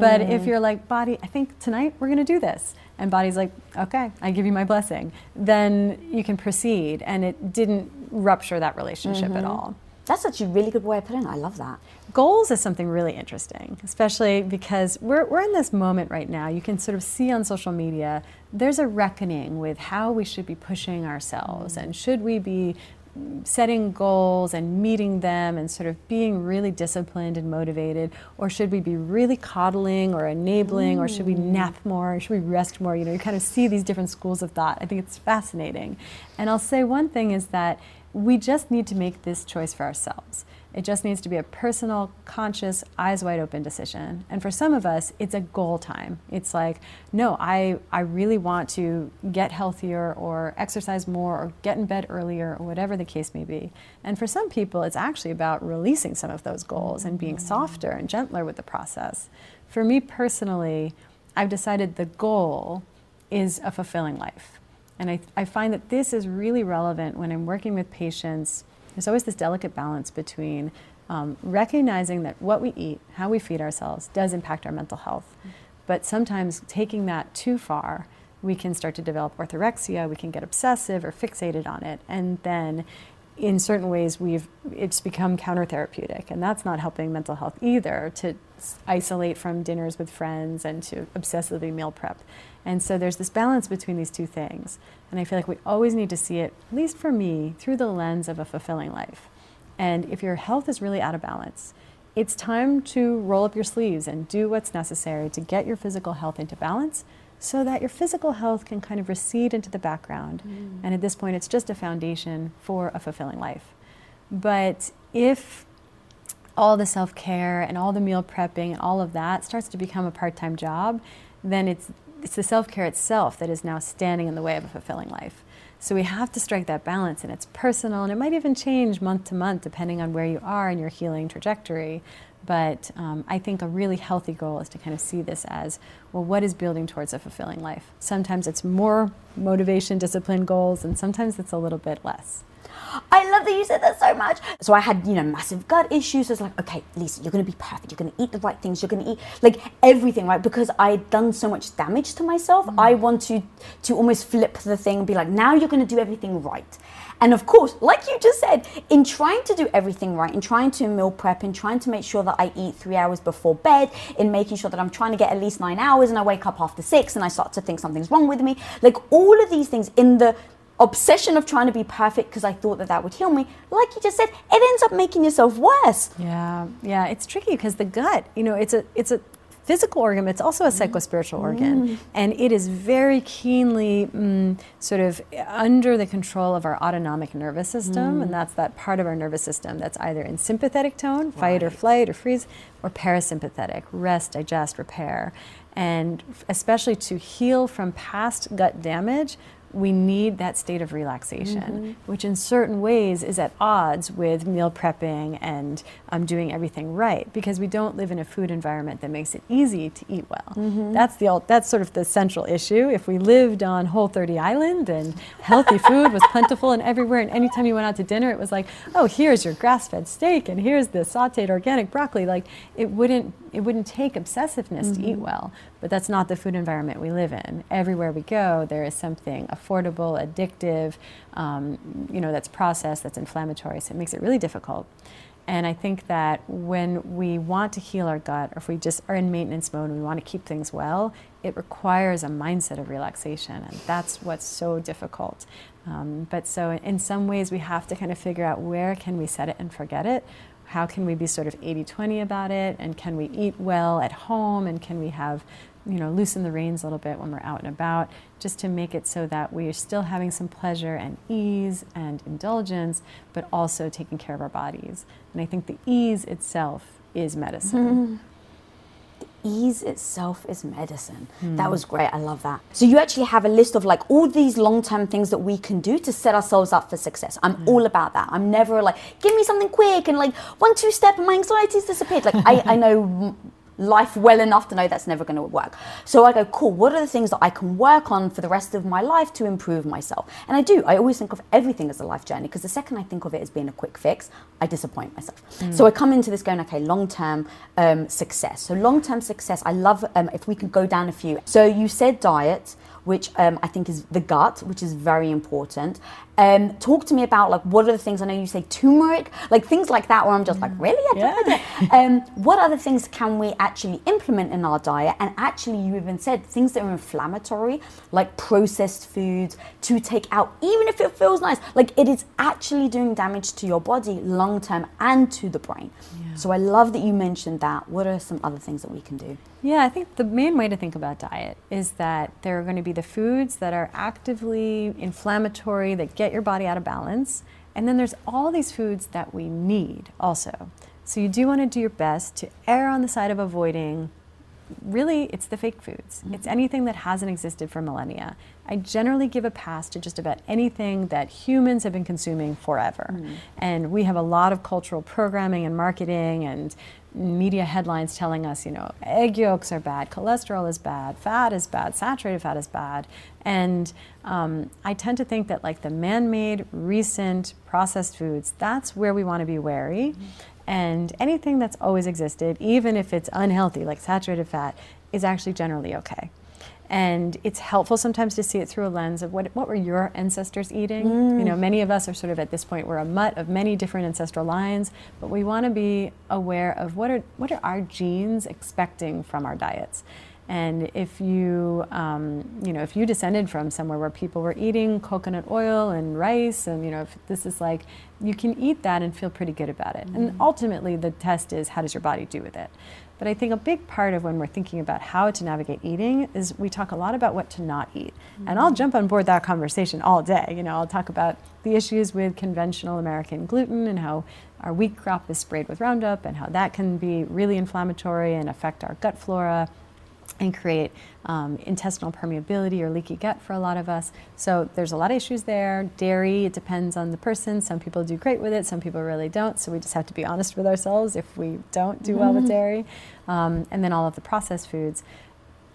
But Mm. if you're like, body, I think tonight we're going to do this. And body's like, okay, I give you my blessing. Then you can proceed. And it didn't rupture that relationship Mm-hmm. at all. That's such a really good way of putting it. I love that. Goals is something really interesting, especially because we're, we're in this moment right now. You can sort of see on social media, there's a reckoning with how we should be pushing ourselves mm. and should we be setting goals and meeting them and sort of being really disciplined and motivated or should we be really coddling or enabling or should we mm. nap more or should we rest more you know you kind of see these different schools of thought i think it's fascinating and i'll say one thing is that we just need to make this choice for ourselves it just needs to be a personal, conscious, eyes wide open decision. And for some of us, it's a goal time. It's like, no, I, I really want to get healthier or exercise more or get in bed earlier or whatever the case may be. And for some people, it's actually about releasing some of those goals and being mm-hmm. softer and gentler with the process. For me personally, I've decided the goal is a fulfilling life. And I, I find that this is really relevant when I'm working with patients there's always this delicate balance between um, recognizing that what we eat, how we feed ourselves, does impact our mental health. But sometimes taking that too far, we can start to develop orthorexia, we can get obsessive or fixated on it, and then in certain ways we've it's become countertherapeutic and that's not helping mental health either to isolate from dinners with friends and to obsessively meal prep. And so there's this balance between these two things and i feel like we always need to see it at least for me through the lens of a fulfilling life. And if your health is really out of balance it's time to roll up your sleeves and do what's necessary to get your physical health into balance so that your physical health can kind of recede into the background. Mm. And at this point, it's just a foundation for a fulfilling life. But if all the self care and all the meal prepping and all of that starts to become a part time job, then it's, it's the self care itself that is now standing in the way of a fulfilling life. So we have to strike that balance, and it's personal, and it might even change month to month depending on where you are in your healing trajectory. But um, I think a really healthy goal is to kind of see this as well, what is building towards a fulfilling life? Sometimes it's more motivation, discipline goals, and sometimes it's a little bit less. I love that you said that so much. So I had, you know, massive gut issues. It's like, okay, Lisa, you're going to be perfect. You're going to eat the right things. You're going to eat like everything, right? Because I'd done so much damage to myself. I want to to almost flip the thing and be like, now you're going to do everything right. And of course, like you just said, in trying to do everything right, in trying to meal prep, in trying to make sure that I eat three hours before bed, in making sure that I'm trying to get at least nine hours and I wake up after six and I start to think something's wrong with me, like all of these things in the obsession of trying to be perfect because I thought that that would heal me, like you just said, it ends up making yourself worse. Yeah, yeah, it's tricky because the gut, you know, it's a it's a physical organ, but it's also a mm-hmm. psychospiritual mm. organ, and it is very keenly mm, sort of under the control of our autonomic nervous system, and mm. that's that part of our nervous system that's either in sympathetic tone, fight or flight or freeze, or parasympathetic, rest, digest, repair, and especially to heal from past gut damage we need that state of relaxation, which in certain ways is at odds with meal prepping and um, doing everything right because we don't live in a food environment that makes it easy to eat well. That's the that's sort of the central issue. If we lived on Whole 30 Island and healthy food was plentiful and everywhere, and anytime you went out to dinner, it was like, oh, here's your grass-fed steak and here's the sautéed organic broccoli. Like it wouldn't it wouldn't take obsessiveness to eat well, but that's not the food environment we live in. Everywhere we go, there is something affordable, addictive, um, you know, that's processed, that's inflammatory, so it makes it really difficult. And I think that when we want to heal our gut, or if we just are in maintenance mode and we want to keep things well, it requires a mindset of relaxation. And that's what's so difficult. Um, but so, in some ways, we have to kind of figure out where can we set it and forget it. How can we be sort of 80 20 about it? And can we eat well at home? And can we have you know, loosen the reins a little bit when we're out and about, just to make it so that we are still having some pleasure and ease and indulgence, but also taking care of our bodies. And I think the ease itself is medicine. Mm-hmm. The ease itself is medicine. Mm. That was great. I love that. So you actually have a list of like all these long-term things that we can do to set ourselves up for success. I'm mm. all about that. I'm never like, give me something quick and like one, two step and my anxiety's disappeared. Like I, I know life well enough to know that's never going to work. So I go, cool, what are the things that I can work on for the rest of my life to improve myself? And I do. I always think of everything as a life journey because the second I think of it as being a quick fix, I disappoint myself. Mm. So I come into this going, okay, long term um, success. So long term success, I love um, if we can go down a few. So you said diet which um, I think is the gut, which is very important. Um, talk to me about like what are the things I know you say turmeric, like things like that, where I'm just like really, yeah. um, what other things can we actually implement in our diet? And actually, you even said things that are inflammatory, like processed foods, to take out, even if it feels nice, like it is actually doing damage to your body long term and to the brain. Yeah. So I love that you mentioned that. What are some other things that we can do? Yeah, I think the main way to think about diet is that there are going to be the foods that are actively inflammatory, that get your body out of balance. And then there's all these foods that we need also. So you do want to do your best to err on the side of avoiding really it's the fake foods. Mm-hmm. It's anything that hasn't existed for millennia. I generally give a pass to just about anything that humans have been consuming forever. Mm-hmm. And we have a lot of cultural programming and marketing and media headlines telling us, you know, egg yolks are bad, cholesterol is bad, fat is bad, saturated fat is bad. And um, I tend to think that, like the man made, recent, processed foods, that's where we want to be wary. Mm-hmm. And anything that's always existed, even if it's unhealthy, like saturated fat, is actually generally okay. And it's helpful sometimes to see it through a lens of what, what were your ancestors eating? Mm. You know, many of us are sort of at this point, we're a mutt of many different ancestral lines, but we want to be aware of what are, what are our genes expecting from our diets. And if you, um, you know, if you descended from somewhere where people were eating coconut oil and rice, and you know, if this is like, you can eat that and feel pretty good about it. Mm. And ultimately, the test is how does your body do with it. But I think a big part of when we're thinking about how to navigate eating is we talk a lot about what to not eat. Mm-hmm. And I'll mm-hmm. jump on board that conversation all day. You know, I'll talk about the issues with conventional American gluten and how our wheat crop is sprayed with Roundup and how that can be really inflammatory and affect our gut flora and create um, intestinal permeability or leaky gut for a lot of us. So there's a lot of issues there. Dairy, it depends on the person. Some people do great with it, some people really don't. So we just have to be honest with ourselves if we don't do well with mm-hmm. dairy. Um, and then all of the processed foods.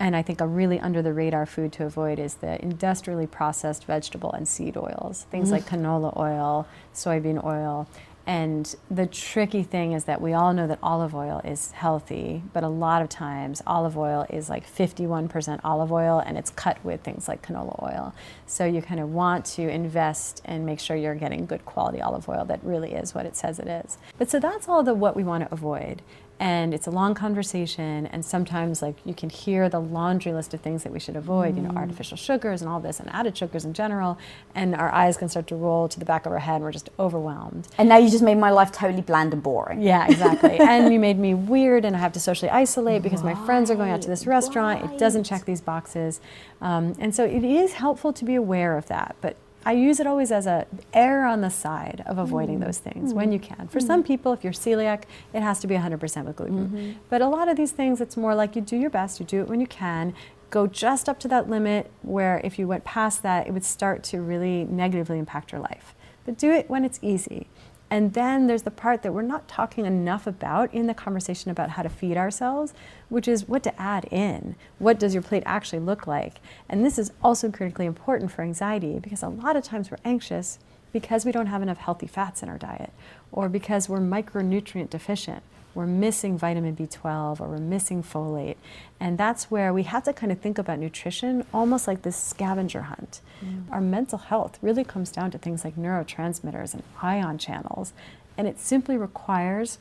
And I think a really under the radar food to avoid is the industrially processed vegetable and seed oils, things mm-hmm. like canola oil, soybean oil. And the tricky thing is that we all know that olive oil is healthy, but a lot of times olive oil is like 51% olive oil and it's cut with things like canola oil. So you kind of want to invest and make sure you're getting good quality olive oil that really is what it says it is. But so that's all the what we want to avoid and it's a long conversation and sometimes like you can hear the laundry list of things that we should avoid mm. you know mm. artificial sugars and all this and added sugars in general and our eyes can start to roll to the back of our head and we're just overwhelmed and now you just made my life totally bland and boring yeah exactly and you made me weird and i have to socially isolate because right. my friends are going out to this restaurant right. it doesn't check these boxes um, and so it is helpful to be aware of that but I use it always as a err on the side of avoiding mm. those things mm. when you can. For mm. some people, if you're celiac, it has to be 100% with gluten. Mm-hmm. But a lot of these things, it's more like you do your best, you do it when you can. Go just up to that limit where if you went past that, it would start to really negatively impact your life. But do it when it's easy. And then there's the part that we're not talking enough about in the conversation about how to feed ourselves, which is what to add in. What does your plate actually look like? And this is also critically important for anxiety because a lot of times we're anxious because we don't have enough healthy fats in our diet or because we're micronutrient deficient we're missing vitamin B12 or we're missing folate. And that's where we have to kind of think about nutrition almost like this scavenger hunt. Mm. Our mental health really comes down to things like neurotransmitters and ion channels. And it simply requires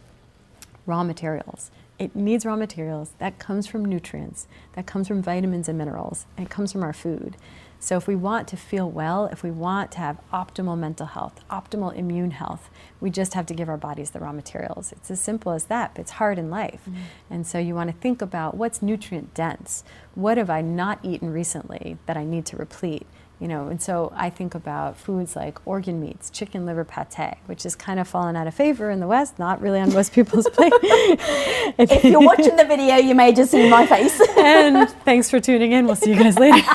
raw materials. It needs raw materials. That comes from nutrients, that comes from vitamins and minerals, and it comes from our food. So, if we want to feel well, if we want to have optimal mental health, optimal immune health, we just have to give our bodies the raw materials. It's as simple as that, but it's hard in life. Mm-hmm. And so, you want to think about what's nutrient dense? What have I not eaten recently that I need to replete? You know and so i think about foods like organ meats chicken liver pate which has kind of fallen out of favor in the west not really on most people's plate if you're watching the video you may just see my face. And thanks for tuning in. We'll see you guys later.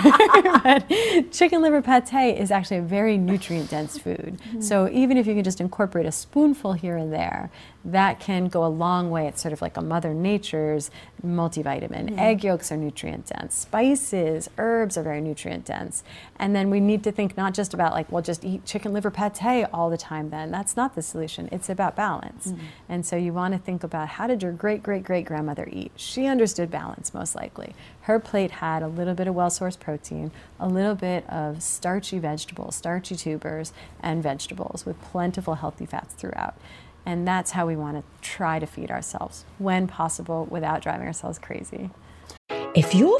But chicken liver pate is actually a very nutrient dense food. Mm-hmm. so even if you can just incorporate a spoonful here and there that can go a long way. It's sort of like a Mother Nature's multivitamin. Mm. Egg yolks are nutrient dense. Spices, herbs are very nutrient dense. And then we need to think not just about like, well, just eat chicken liver pate all the time then. That's not the solution. It's about balance. Mm. And so you want to think about how did your great great great grandmother eat? She understood balance most likely. Her plate had a little bit of well sourced protein, a little bit of starchy vegetables, starchy tubers, and vegetables with plentiful healthy fats throughout. And that's how we want to try to feed ourselves when possible without driving ourselves crazy. If you're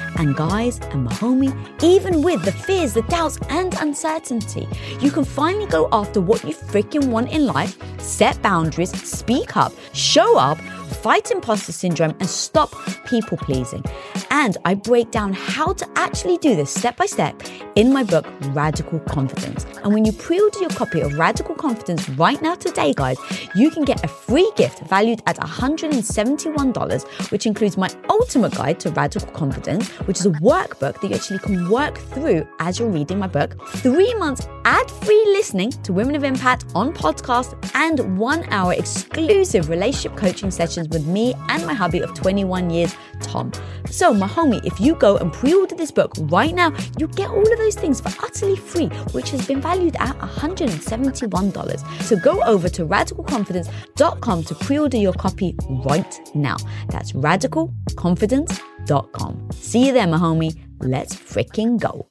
And guys and homie, even with the fears, the doubts, and uncertainty, you can finally go after what you freaking want in life, set boundaries, speak up, show up, fight imposter syndrome, and stop people pleasing. And I break down how to actually do this step by step in my book, Radical Confidence. And when you pre order your copy of Radical Confidence right now today, guys, you can get a free gift valued at $171, which includes my ultimate guide to radical confidence, which is a workbook that you actually can work through as you're reading my book, three months ad free listening to Women of Impact on podcast, and one hour exclusive relationship coaching sessions with me and my hubby of 21 years, Tom. So, my homie, if you go and pre order this book right now, you get all of those things for utterly free, which has been valued at $171. So, go over to radicalconfidence.com to pre order your copy right now. That's radicalconfidence.com. See you there, my homie. Let's freaking go.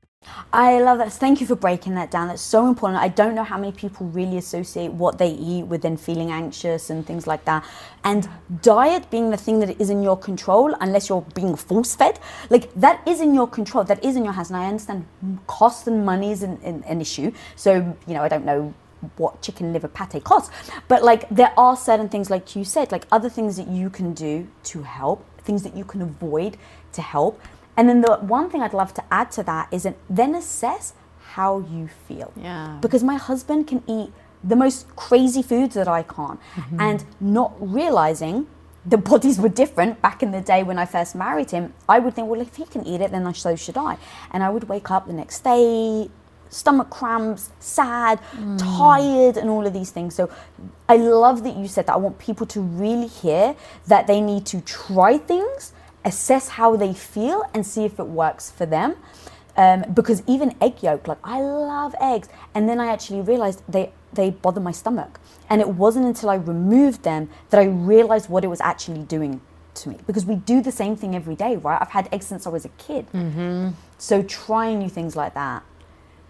I love that. Thank you for breaking that down. That's so important. I don't know how many people really associate what they eat with then feeling anxious and things like that. And diet being the thing that is in your control, unless you're being force fed, like that is in your control. That is in your hands. And I understand cost and money is an, an, an issue. So, you know, I don't know what chicken liver pate costs. But like there are certain things, like you said, like other things that you can do to help, things that you can avoid to help. And then the one thing I'd love to add to that is then assess how you feel. Yeah. Because my husband can eat the most crazy foods that I can't. Mm-hmm. And not realizing the bodies were different back in the day when I first married him, I would think, well, if he can eat it, then I so should I. And I would wake up the next day, stomach cramps, sad, mm. tired, and all of these things. So I love that you said that. I want people to really hear that they need to try things assess how they feel and see if it works for them. Um, because even egg yolk, like I love eggs, and then I actually realized they they bother my stomach, and it wasn't until I removed them that I realized what it was actually doing to me. Because we do the same thing every day, right? I've had eggs since I was a kid, mm-hmm. so trying new things like that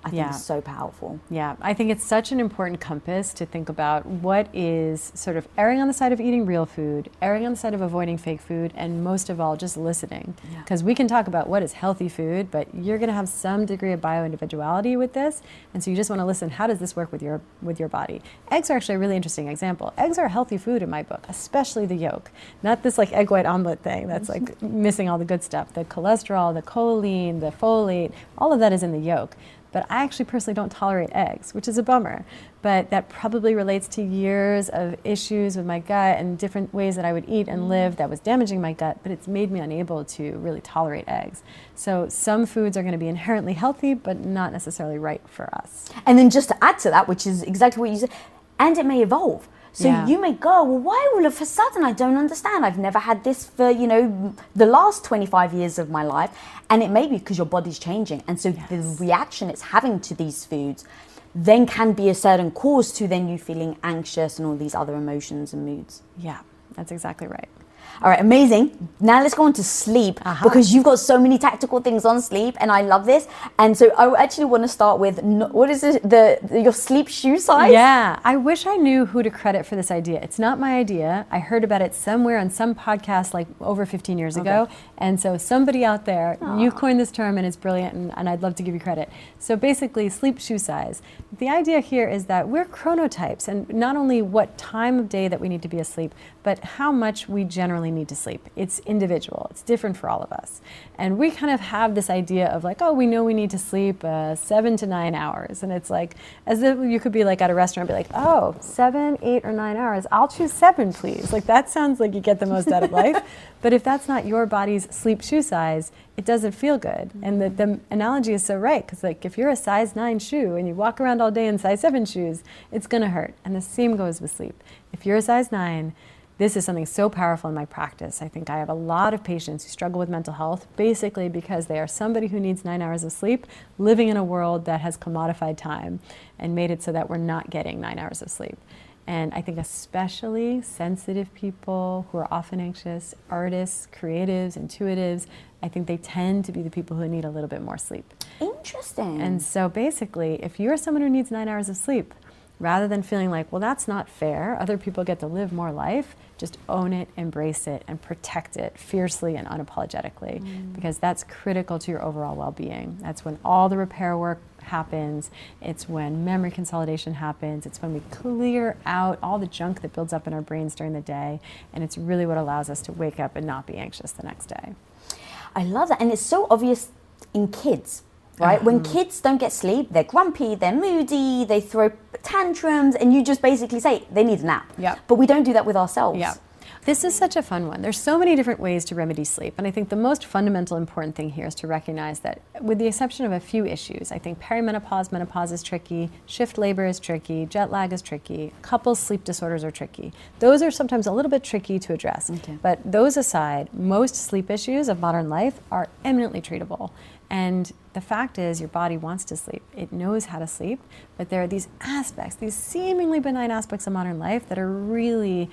I think Yeah. is so powerful. Yeah, I think it's such an important compass to think about what is sort of erring on the side of eating real food, erring on the side of avoiding fake food, and most of all, just listening. Yeah. Because we can talk about what is healthy food, but you're going to have some degree of bio individuality with this, and so you just want to listen. How does this work with your with your body? Eggs are actually a really interesting example. Eggs are a healthy food in my book, especially the yolk, not this like egg white omelet thing that's like missing all the good stuff. The cholesterol, the choline, the folate, all of that is in the yolk. But I actually personally don't tolerate eggs, which is a bummer. But that probably relates to years of issues with my gut and different ways that I would eat and live that was damaging my gut, but it's made me unable to really tolerate eggs. So some foods are going to be inherently healthy, but not necessarily right for us. And then just to add to that, which is exactly what you said, and it may evolve. So Yeah. you may go, well, why all of a sudden I don't understand? I've never had this for, you know, the last 25 years of my life. And it may be because your body's changing. And so the reaction it's having to these foods then can be a certain cause to then you feeling anxious and all these other emotions and moods. Yeah, that's exactly right. All right, amazing. Now let's go on to sleep Uh-huh. because you've got so many tactical things on sleep, and I love this. And so I actually want to start with what is it, the, your sleep shoe size? Yeah, I wish I knew who to credit for this idea. It's not my idea. I heard about it somewhere on some podcast like over 15 years ago. And so somebody out there, you coined this term and it's brilliant and, and I'd love to give you credit. So basically, sleep shoe size. The idea here is that we're chronotypes and not only what time of day that we need to be asleep, but how much we generally need to sleep. It's individual, it's different for all of us. And we kind of have this idea of like, oh, we know we need to sleep uh, seven to nine hours. And it's like, as if you could be like at a restaurant and be like, oh, seven, eight, or nine hours. I'll choose seven, please. Like that sounds like you get the most out of life. But if that's not your body's sleep shoe size, it doesn't feel good. And the, the analogy is so right because like if you're a size nine shoe and you walk around all day in size seven shoes, it's gonna hurt. And the same goes with sleep. If you're a size nine, this is something so powerful in my practice. I think I have a lot of patients who struggle with mental health basically because they are somebody who needs nine hours of sleep living in a world that has commodified time and made it so that we're not getting nine hours of sleep. And I think especially sensitive people who are often anxious, artists, creatives, intuitives, I think they tend to be the people who need a little bit more sleep. Interesting. And so basically, if you're someone who needs nine hours of sleep, rather than feeling like, well, that's not fair, other people get to live more life, just own it, embrace it, and protect it fiercely and unapologetically, mm. because that's critical to your overall well being. That's when all the repair work happens, it's when memory consolidation happens, it's when we clear out all the junk that builds up in our brains during the day, and it's really what allows us to wake up and not be anxious the next day. I love that. And it's so obvious in kids, right? When um. kids don't get sleep, they're grumpy, they're moody, they throw tantrums, and you just basically say they need a nap. Yep. But we don't do that with ourselves. Yeah. This is such a fun one. There's so many different ways to remedy sleep. And I think the most fundamental important thing here is to recognize that, with the exception of a few issues, I think perimenopause, menopause is tricky, shift labor is tricky, jet lag is tricky, couples sleep disorders are tricky. Those are sometimes a little bit tricky to address. Okay. But those aside, most sleep issues of modern life are eminently treatable. And the fact is, your body wants to sleep. It knows how to sleep, but there are these aspects, these seemingly benign aspects of modern life that are really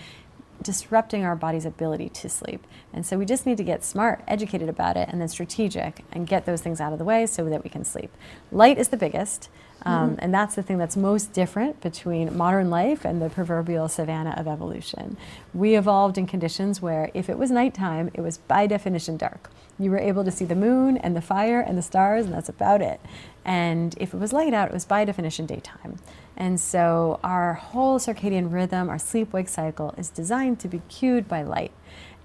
disrupting our body's ability to sleep. And so we just need to get smart, educated about it, and then strategic and get those things out of the way so that we can sleep. Light is the biggest. Um, And that's the thing that's most different between modern life and the proverbial savannah of evolution. We evolved in conditions where if it was nighttime, it was by definition dark. You were able to see the moon and the fire and the stars, and that's about it. And if it was light out, it was by definition daytime. And so our whole circadian rhythm, our sleep wake cycle, is designed to be cued by light.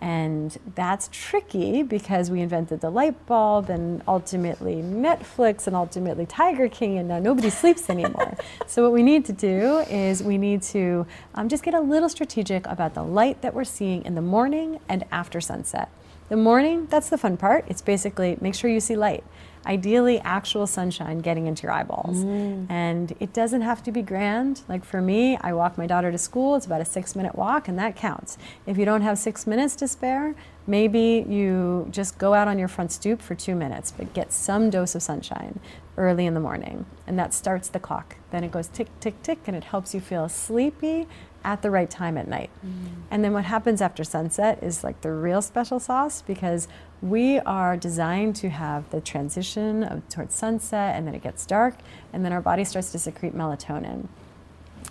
And that's tricky because we invented the light bulb and ultimately Netflix and ultimately Tiger King, and now nobody sleeps anymore. so, what we need to do is we need to um, just get a little strategic about the light that we're seeing in the morning and after sunset. The morning, that's the fun part. It's basically make sure you see light. Ideally, actual sunshine getting into your eyeballs. Mm. And it doesn't have to be grand. Like for me, I walk my daughter to school. It's about a six minute walk, and that counts. If you don't have six minutes to spare, maybe you just go out on your front stoop for two minutes, but get some dose of sunshine early in the morning. And that starts the clock. Then it goes tick, tick, tick, and it helps you feel sleepy at the right time at night. Mm-hmm. And then what happens after sunset is like the real special sauce because we are designed to have the transition of, towards sunset and then it gets dark and then our body starts to secrete melatonin.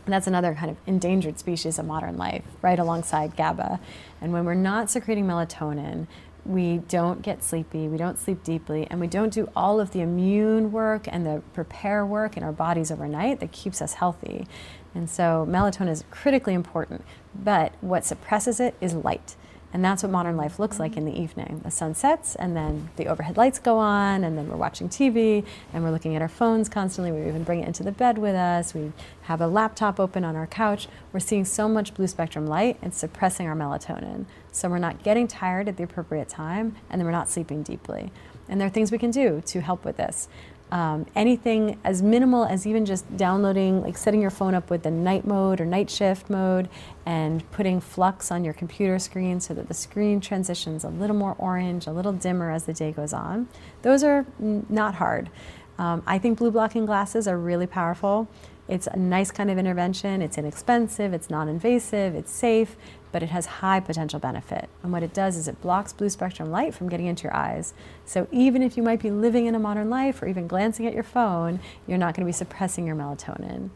And that's another kind of endangered species of modern life, right alongside GABA. And when we're not secreting melatonin, we don't get sleepy, we don't sleep deeply, and we don't do all of the immune work and the prepare work in our bodies overnight that keeps us healthy. And so melatonin is critically important, but what suppresses it is light. And that's what modern life looks like in the evening. The sun sets, and then the overhead lights go on, and then we're watching TV, and we're looking at our phones constantly. We even bring it into the bed with us. We have a laptop open on our couch. We're seeing so much blue spectrum light, it's suppressing our melatonin. So we're not getting tired at the appropriate time, and then we're not sleeping deeply. And there are things we can do to help with this. Um, anything as minimal as even just downloading, like setting your phone up with the night mode or night shift mode and putting f.lux on your computer screen so that the screen transitions a little more orange, a little dimmer as the day goes on. Those are not hard. Um, I think blue blocking glasses are really powerful. It's a nice kind of intervention. It's inexpensive, it's non invasive, it's safe, but it has high potential benefit. And what it does is it blocks blue spectrum light from getting into your eyes. So even if you might be living in a modern life or even glancing at your phone, you're not going to be suppressing your melatonin.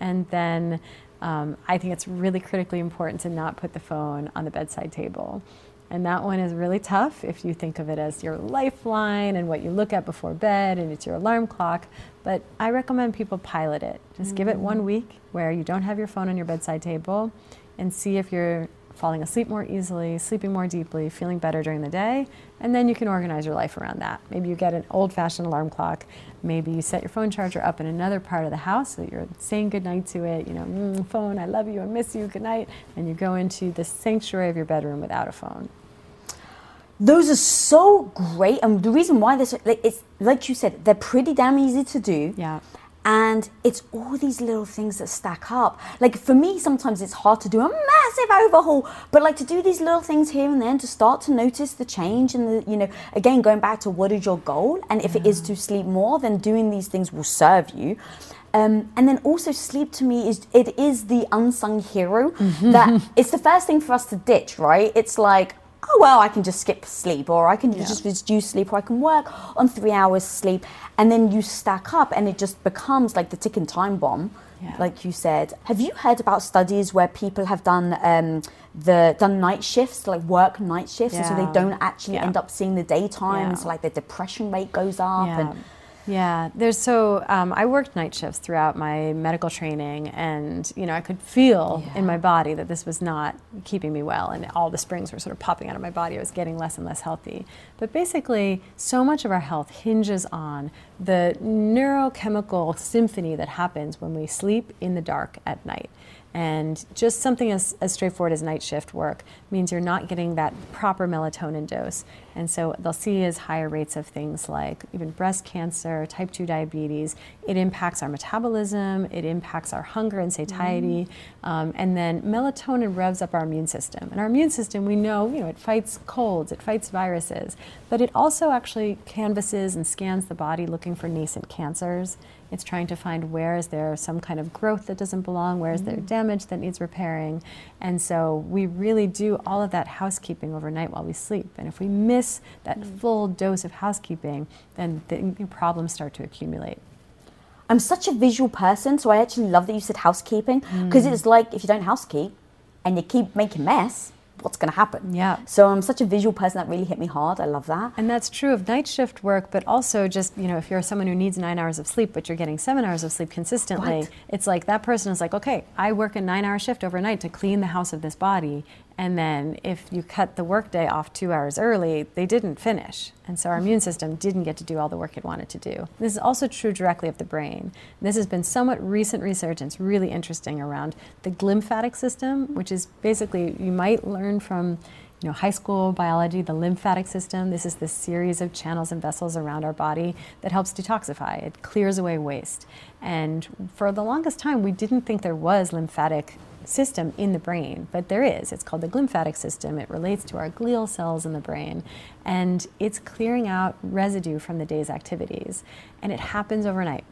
And then um, I think it's really critically important to not put the phone on the bedside table. And that one is really tough if you think of it as your lifeline and what you look at before bed and it's your alarm clock. But I recommend people pilot it. Just give it one week where you don't have your phone on your bedside table and see if you're falling asleep more easily, sleeping more deeply, feeling better during the day, and then you can organize your life around that. Maybe you get an old fashioned alarm clock. Maybe you set your phone charger up in another part of the house so that you're saying goodnight to it. You know, mm, phone, I love you, I miss you, good night. And you go into the sanctuary of your bedroom without a phone. Those are so great, and the reason why this, like, it's like you said, they're pretty damn easy to do. Yeah. And it's all these little things that stack up. Like for me, sometimes it's hard to do a massive overhaul, but like to do these little things here and then to start to notice the change and the, you know, again, going back to what is your goal? And if it is to sleep more, then doing these things will serve you. Um, and then also sleep to me is it is the unsung hero that it's the first thing for us to ditch, right? It's like, oh well, I can just skip sleep, or I can just reduce sleep, or I can work on three hours sleep, and then you stack up, and it just becomes like the ticking time bomb, Yeah. like you said. Have you heard about studies where people have done um, the done night shifts, like work night shifts, and so they don't actually Yeah. end up seeing the daytime, so like their depression rate goes up, Yeah. and Yeah, there's so um, I worked night shifts throughout my medical training, and you know I could feel in my body that this was not keeping me well, and all the springs were sort of popping out of my body. I was getting less and less healthy. But basically, so much of our health hinges on the neurochemical symphony that happens when we sleep in the dark at night. And just something as, as straightforward as night shift work means you're not getting that proper melatonin dose. And so they'll see as higher rates of things like even breast cancer, type 2 diabetes. It impacts our metabolism, it impacts our hunger and satiety. Um, and then melatonin revs up our immune system. And our immune system, we know, you know, it fights colds, it fights viruses, but it also actually canvasses and scans the body looking for nascent cancers. It's trying to find where is there some kind of growth that doesn't belong, where is there damage that needs repairing. And so we really do all of that housekeeping overnight while we sleep. And if we miss that full dose of housekeeping, then the problems start to accumulate. I'm such a visual person, so I actually love that you said housekeeping because Mm. it's like if you don't housekeep and you keep making mess, what's going to happen? Yeah. So I'm such a visual person that really hit me hard. I love that. And that's true of night shift work, but also just, you know, if you're someone who needs nine hours of sleep, but you're getting seven hours of sleep consistently, What? it's like that person is like, okay, I work a nine hour shift overnight to clean the house of this body. And then if you cut the workday off two hours early, they didn't finish. And so our mm-hmm. immune system didn't get to do all the work it wanted to do. This is also true directly of the brain. This has been somewhat recent research, and it's really interesting around the glymphatic system, which is basically, you might learn from you know, high school biology, the lymphatic system. This is this series of channels and vessels around our body that helps detoxify. It clears away waste. And for the longest time, we didn't think there was lymphatic system in the brain, but there is. It's called the glymphatic system. It relates to our glial cells in the brain, and it's clearing out residue from the day's activities. And it happens overnight.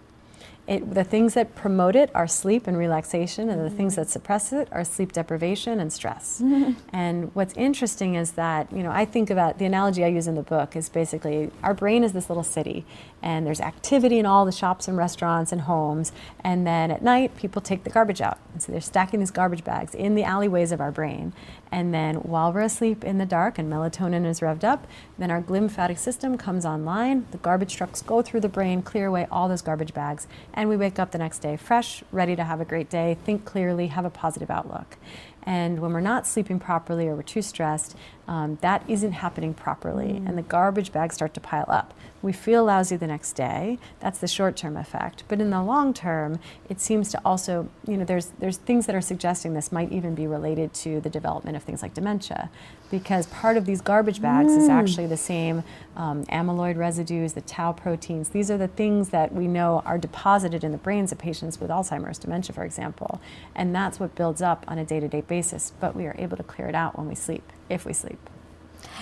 It, the things that promote it are sleep and relaxation, and the things mm-hmm. that suppress it are sleep deprivation and stress. Mm-hmm. and what's interesting is that, you know, I think about the analogy I use in the book is basically our brain is this little city, and there's activity in all the shops and restaurants and homes, and then at night people take the garbage out. And so they're stacking these garbage bags in the alleyways of our brain. And then while we're asleep in the dark and melatonin is revved up, then our glymphatic system comes online, the garbage trucks go through the brain, clear away all those garbage bags, and we wake up the next day fresh, ready to have a great day, think clearly, have a positive outlook. And when we're not sleeping properly or we're too stressed, um, that isn't happening properly, and the garbage bags start to pile up. We feel lousy the next day. That's the short-term effect. But in the long term, it seems to also, you know, there's there's things that are suggesting this might even be related to the development of things like dementia, because part of these garbage bags is actually the same um, amyloid residues, the tau proteins. These are the things that we know are deposited in the brains of patients with Alzheimer's, dementia, for example, and that's what builds up on a day-to-day basis. But we are able to clear it out when we sleep, if we sleep.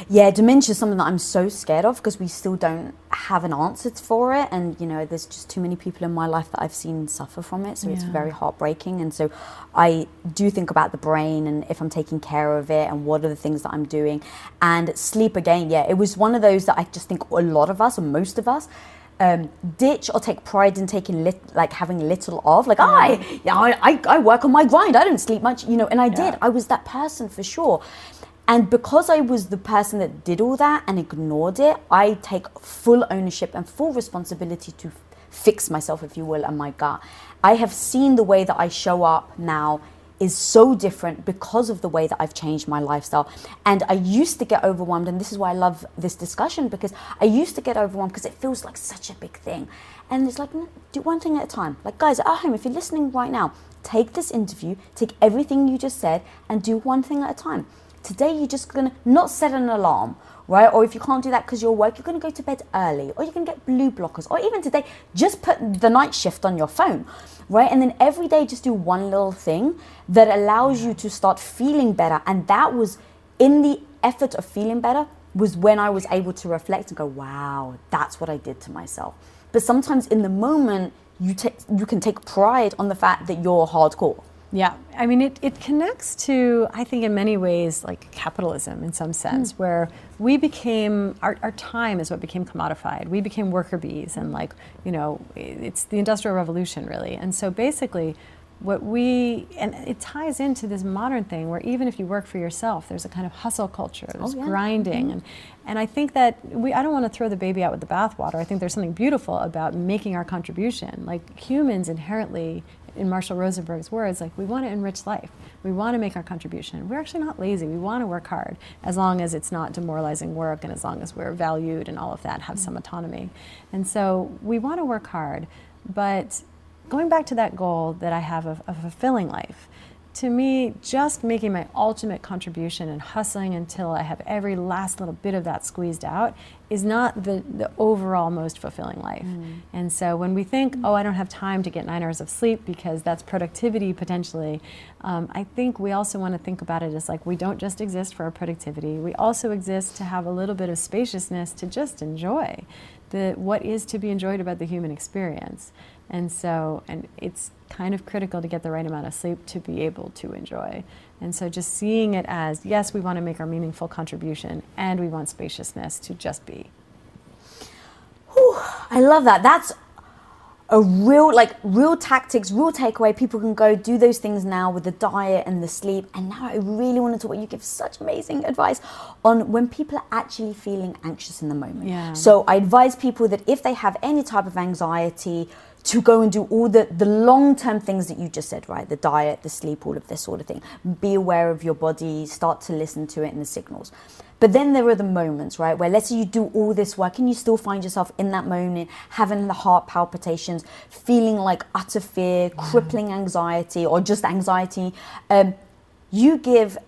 Yeah, dementia is something that I'm so scared of because we still don't have an answer for it. And, you know, there's just too many people in my life that I've seen suffer from it. So it's very heartbreaking. And so I do think about the brain and if I'm taking care of it and what are the things that I'm doing. And sleep again, yeah, it was one of those that I just think a lot of us, or most of us, um, ditch or take pride in taking lit, like having little of like I, yeah, I, I I work on my grind I don't sleep much you know and I did I was that person for sure and because I was the person that did all that and ignored it, I take full ownership and full responsibility to fix myself, if you will, and my gut. I have seen the way that I show up now is so different because of the way that I've changed my lifestyle. And I used to get overwhelmed, and this is why I love this discussion because I used to get overwhelmed because it feels like such a big thing. And it's like, mm, do one thing at a time. Like, guys at home, if you're listening right now, take this interview, take everything you just said, and do one thing at a time. Today, you're just gonna not set an alarm, right? Or if you can't do that because you're work, you're gonna go to bed early, or you can get blue blockers, or even today, just put the night shift on your phone, right? And then every day, just do one little thing that allows you to start feeling better. And that was in the effort of feeling better, was when I was able to reflect and go, wow, that's what I did to myself. But sometimes in the moment, you, take you can take pride on the fact that you're hardcore. Yeah, I mean, it, it connects to, I think, in many ways, like capitalism in some sense, hmm. where we became, our, our time is what became commodified. We became worker bees, and like, you know, it's the Industrial Revolution, really. And so basically, what we, and it ties into this modern thing where even if you work for yourself, there's a kind of hustle culture, oh, there's yeah. grinding. Hmm. And, and I think that we, I don't want to throw the baby out with the bathwater. I think there's something beautiful about making our contribution. Like humans inherently, in Marshall Rosenberg's words, like we want to enrich life. We want to make our contribution. We're actually not lazy. We want to work hard as long as it's not demoralizing work and as long as we're valued and all of that, have some mm-hmm. autonomy. And so we want to work hard. But going back to that goal that I have of, of a fulfilling life, to me, just making my ultimate contribution and hustling until I have every last little bit of that squeezed out is not the, the overall most fulfilling life. And so when we think, oh, I don't have time to get nine hours of sleep because that's productivity potentially, um, I think we also want to think about it as like we don't just exist for our productivity, we also exist to have a little bit of spaciousness to just enjoy the, what is to be enjoyed about the human experience. And so, and it's kind of critical to get the right amount of sleep to be able to enjoy. And so, just seeing it as yes, we want to make our meaningful contribution and we want spaciousness to just be. Whew, I love that. That's a real, like, real tactics, real takeaway. People can go do those things now with the diet and the sleep. And now I really want to talk. You give such amazing advice on when people are actually feeling anxious in the moment. Yeah. So I advise people that if they have any type of anxiety, to go and do all the, the long term things that you just said, right? The diet, the sleep, all of this sort of thing. Be aware of your body, start to listen to it and the signals. But then there are the moments, right, where let's say you do all this work and you still find yourself in that moment having the heart palpitations, feeling like utter fear, crippling anxiety, or just anxiety. Um, you give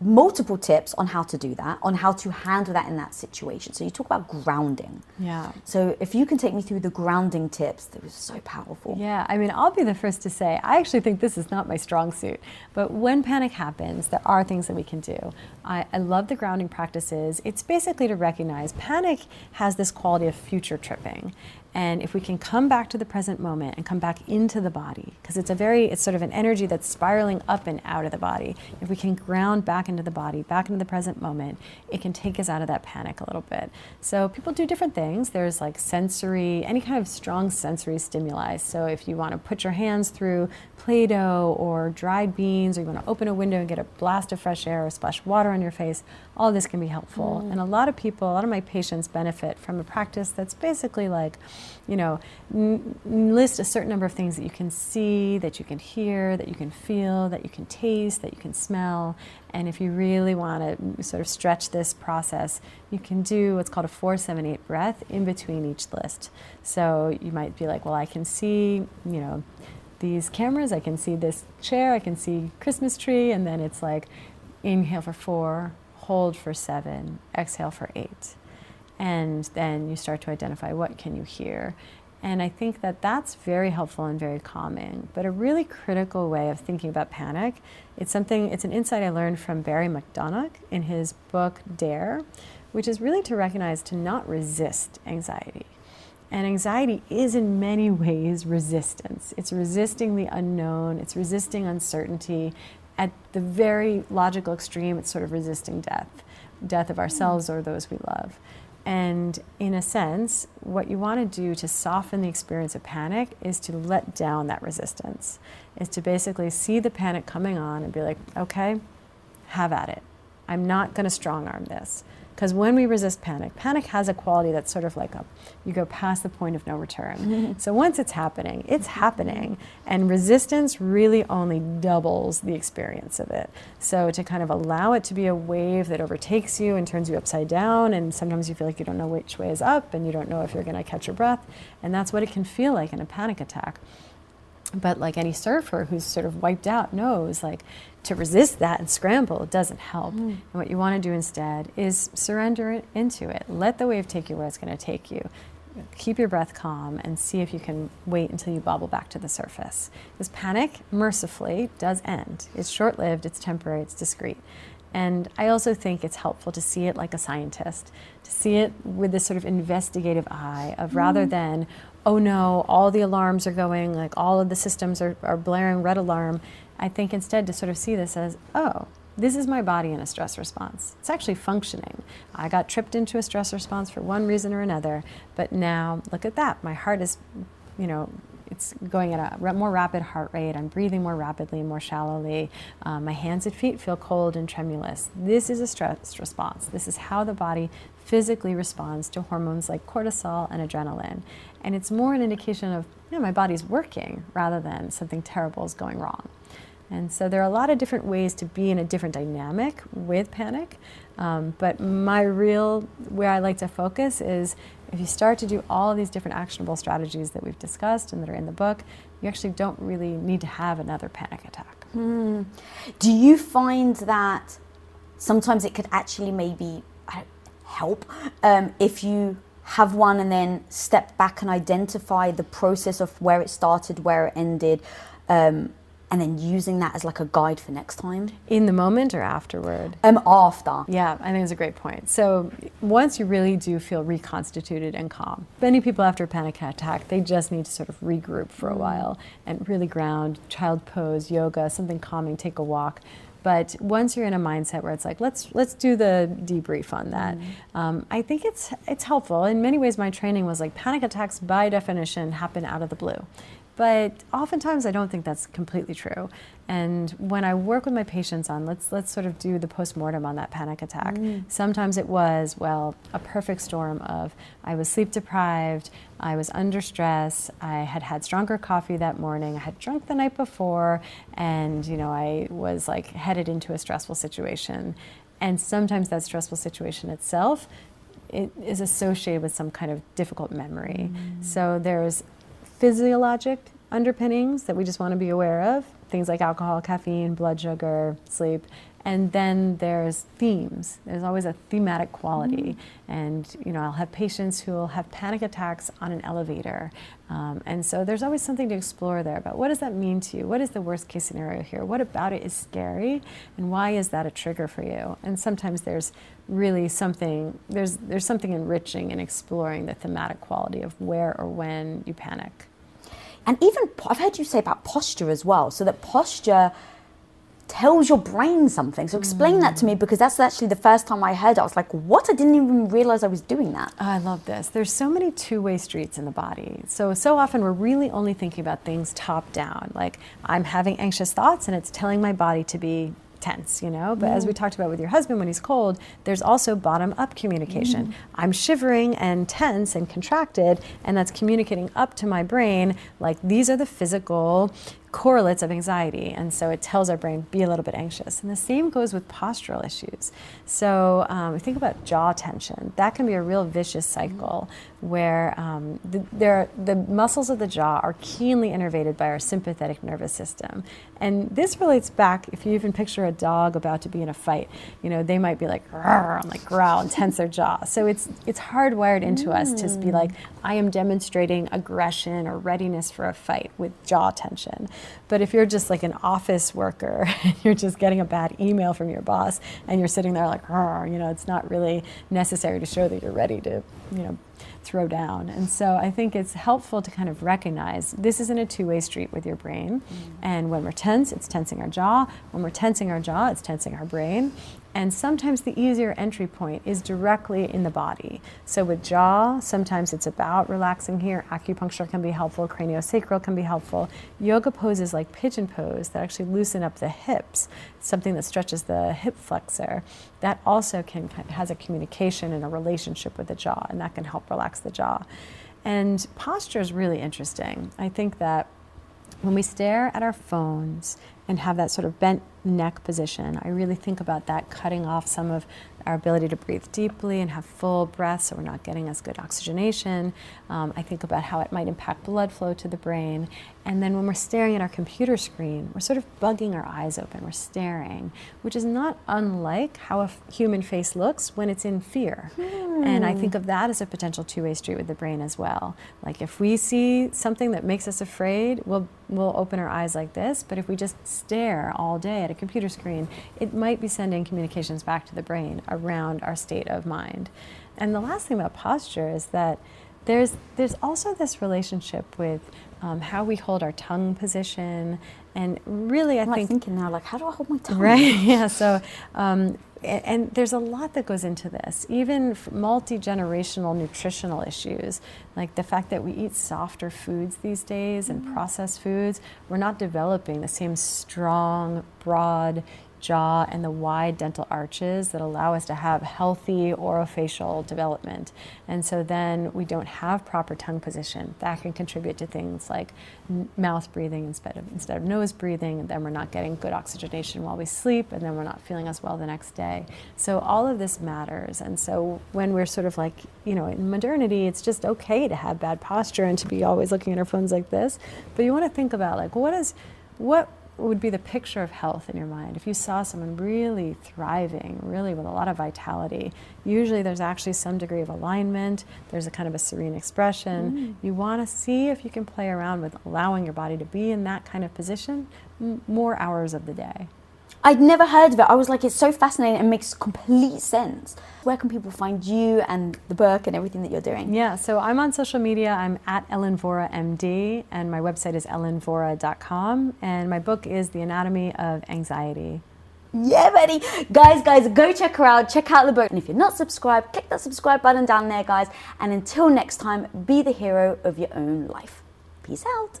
multiple tips on how to do that, on how to handle that in that situation. So you talk about grounding. Yeah. So if you can take me through the grounding tips, that was so powerful. Yeah, I mean, I'll be the first to say, I actually think this is not my strong suit. But when panic happens, there are things that we can do. I, I love the grounding practices. It's basically to recognize panic has this quality of future tripping. And if we can come back to the present moment and come back into the body, because it's a very, it's sort of an energy that's spiraling up and out of the body. If we can ground back into the body, back into the present moment, it can take us out of that panic a little bit. So people do different things. There's like sensory, any kind of strong sensory stimuli. So if you want to put your hands through Play Doh or dried beans, or you want to open a window and get a blast of fresh air or splash water on your face, all this can be helpful. Mm. And a lot of people, a lot of my patients benefit from a practice that's basically like, you know, n- list a certain number of things that you can see, that you can hear, that you can feel, that you can taste, that you can smell. And if you really want to sort of stretch this process, you can do what's called a 478 breath in between each list. So you might be like, well, I can see, you know, these cameras, I can see this chair, I can see Christmas tree, and then it's like inhale for four, hold for seven, exhale for eight. And then you start to identify what can you hear. And I think that that's very helpful and very calming. But a really critical way of thinking about panic, it's something, it's an insight I learned from Barry McDonagh in his book Dare, which is really to recognize to not resist anxiety. And anxiety is in many ways resistance. It's resisting the unknown, it's resisting uncertainty. At the very logical extreme, it's sort of resisting death death of hmm. ourselves or those we love. And in a sense, what you want to do to soften the experience of panic is to let down that resistance, is to basically see the panic coming on and be like, okay, have at it. I'm not going to strong arm this. Because when we resist panic, panic has a quality that's sort of like a, you go past the point of no return. so once it's happening, it's happening. And resistance really only doubles the experience of it. So to kind of allow it to be a wave that overtakes you and turns you upside down, and sometimes you feel like you don't know which way is up and you don't know if you're going to catch your breath. And that's what it can feel like in a panic attack but like any surfer who's sort of wiped out knows like to resist that and scramble doesn't help. Mm. And what you want to do instead is surrender into it. Let the wave take you where it's going to take you. Keep your breath calm and see if you can wait until you bobble back to the surface. This panic, mercifully, does end. It's short lived, it's temporary, it's discrete. And I also think it's helpful to see it like a scientist, to see it with this sort of investigative eye of rather mm. than, oh no, all the alarms are going, like all of the systems are, are blaring red alarm. I think instead to sort of see this as, oh, this is my body in a stress response. It's actually functioning. I got tripped into a stress response for one reason or another, but now look at that. My heart is, you know, it's going at a more rapid heart rate. I'm breathing more rapidly and more shallowly. Um, my hands and feet feel cold and tremulous. This is a stress response. This is how the body physically responds to hormones like cortisol and adrenaline. And it's more an indication of, you know, my body's working rather than something terrible is going wrong. And so there are a lot of different ways to be in a different dynamic with panic. Um, but my real, where I like to focus is if you start to do all of these different actionable strategies that we've discussed and that are in the book, you actually don't really need to have another panic attack. Hmm. Do you find that sometimes it could actually maybe help um, if you have one and then step back and identify the process of where it started, where it ended, um, and then using that as like a guide for next time? In the moment or afterward? Um, after. Yeah, I think it's a great point. So once you really do feel reconstituted and calm, many people after a panic attack, they just need to sort of regroup for a mm. while and really ground, child pose, yoga, something calming, take a walk. But once you're in a mindset where it's like, let's let's do the debrief on that, mm-hmm. um, I think it's it's helpful. In many ways, my training was like panic attacks by definition happen out of the blue. But oftentimes I don't think that's completely true. And when I work with my patients on let's let's sort of do the postmortem on that panic attack. Mm. Sometimes it was, well, a perfect storm of I was sleep deprived, I was under stress, I had had stronger coffee that morning, I had drunk the night before, and you know, I was like headed into a stressful situation. And sometimes that stressful situation itself it is associated with some kind of difficult memory. Mm. So there's physiologic underpinnings that we just want to be aware of things like alcohol, caffeine, blood sugar, sleep. And then there's themes. There's always a thematic quality. And, you know, I'll have patients who will have panic attacks on an elevator. Um, and so there's always something to explore there But what does that mean to you? What is the worst case scenario here? What about it is scary? And why is that a trigger for you? And sometimes there's really something, there's, there's something enriching in exploring the thematic quality of where or when you panic. And even, I've heard you say about posture as well, so that posture tells your brain something. So explain mm. that to me because that's actually the first time I heard it. I was like, what? I didn't even realize I was doing that. Oh, I love this. There's so many two way streets in the body. So, so often we're really only thinking about things top down. Like, I'm having anxious thoughts and it's telling my body to be tense, you know? But as we talked about with your husband when he's cold, there's also bottom up communication. Mm. I'm shivering and tense and contracted, and that's communicating up to my brain like these are the physical correlates of anxiety. And so it tells our brain, be a little bit anxious. And the same goes with postural issues. So um, think about jaw tension. That can be a real vicious cycle where um, the, there, the muscles of the jaw are keenly innervated by our sympathetic nervous system. And this relates back, if you even picture a dog about to be in a fight, you know, they might be like, like growl and tense their jaw. So it's, it's hardwired into mm. us to be like, I am demonstrating aggression or readiness for a fight with jaw tension. But if you're just like an office worker and you're just getting a bad email from your boss and you're sitting there like, you know, it's not really necessary to show that you're ready to, you know, throw down. And so I think it's helpful to kind of recognize this isn't a two way street with your brain. Mm-hmm. And when we're tense, it's tensing our jaw. When we're tensing our jaw, it's tensing our brain. And sometimes the easier entry point is directly in the body. So with jaw, sometimes it's about relaxing here. Acupuncture can be helpful, craniosacral can be helpful. Yoga poses like pigeon pose that actually loosen up the hips, something that stretches the hip flexor. That also can has a communication and a relationship with the jaw, and that can help relax the jaw. And posture is really interesting. I think that when we stare at our phones and have that sort of bent neck position. I really think about that cutting off some of our ability to breathe deeply and have full breath so we're not getting as good oxygenation. Um, I think about how it might impact blood flow to the brain. And then when we're staring at our computer screen, we're sort of bugging our eyes open, we're staring, which is not unlike how a human face looks when it's in fear. Hmm. And I think of that as a potential two way street with the brain as well. Like if we see something that makes us afraid, we'll, we'll open our eyes like this, but if we just stare all day at a computer screen, it might be sending communications back to the brain around our state of mind. And the last thing about posture is that there's there's also this relationship with um, how we hold our tongue position, and really, I I'm think thinking now, like, how do I hold my tongue? Right? Yeah. So. Um, and, and there's a lot that goes into this, even multi generational nutritional issues, like the fact that we eat softer foods these days and mm-hmm. processed foods. We're not developing the same strong, broad, jaw and the wide dental arches that allow us to have healthy orofacial development. And so then we don't have proper tongue position. That can contribute to things like mouth breathing instead of, instead of nose breathing, and then we're not getting good oxygenation while we sleep, and then we're not feeling as well the next day. So all of this matters. And so when we're sort of like, you know, in modernity, it's just okay to have bad posture and to be always looking at our phones like this. But you want to think about like, what is, what would be the picture of health in your mind? If you saw someone really thriving, really with a lot of vitality, usually there's actually some degree of alignment, there's a kind of a serene expression. Mm. You want to see if you can play around with allowing your body to be in that kind of position m- more hours of the day. I'd never heard of it. I was like, it's so fascinating and makes complete sense. Where can people find you and the book and everything that you're doing? Yeah, so I'm on social media. I'm at Ellen Vora MD, and my website is ellenvora.com. And my book is The Anatomy of Anxiety. Yeah, buddy. Guys, guys, go check her out. Check out the book. And if you're not subscribed, click that subscribe button down there, guys. And until next time, be the hero of your own life. Peace out.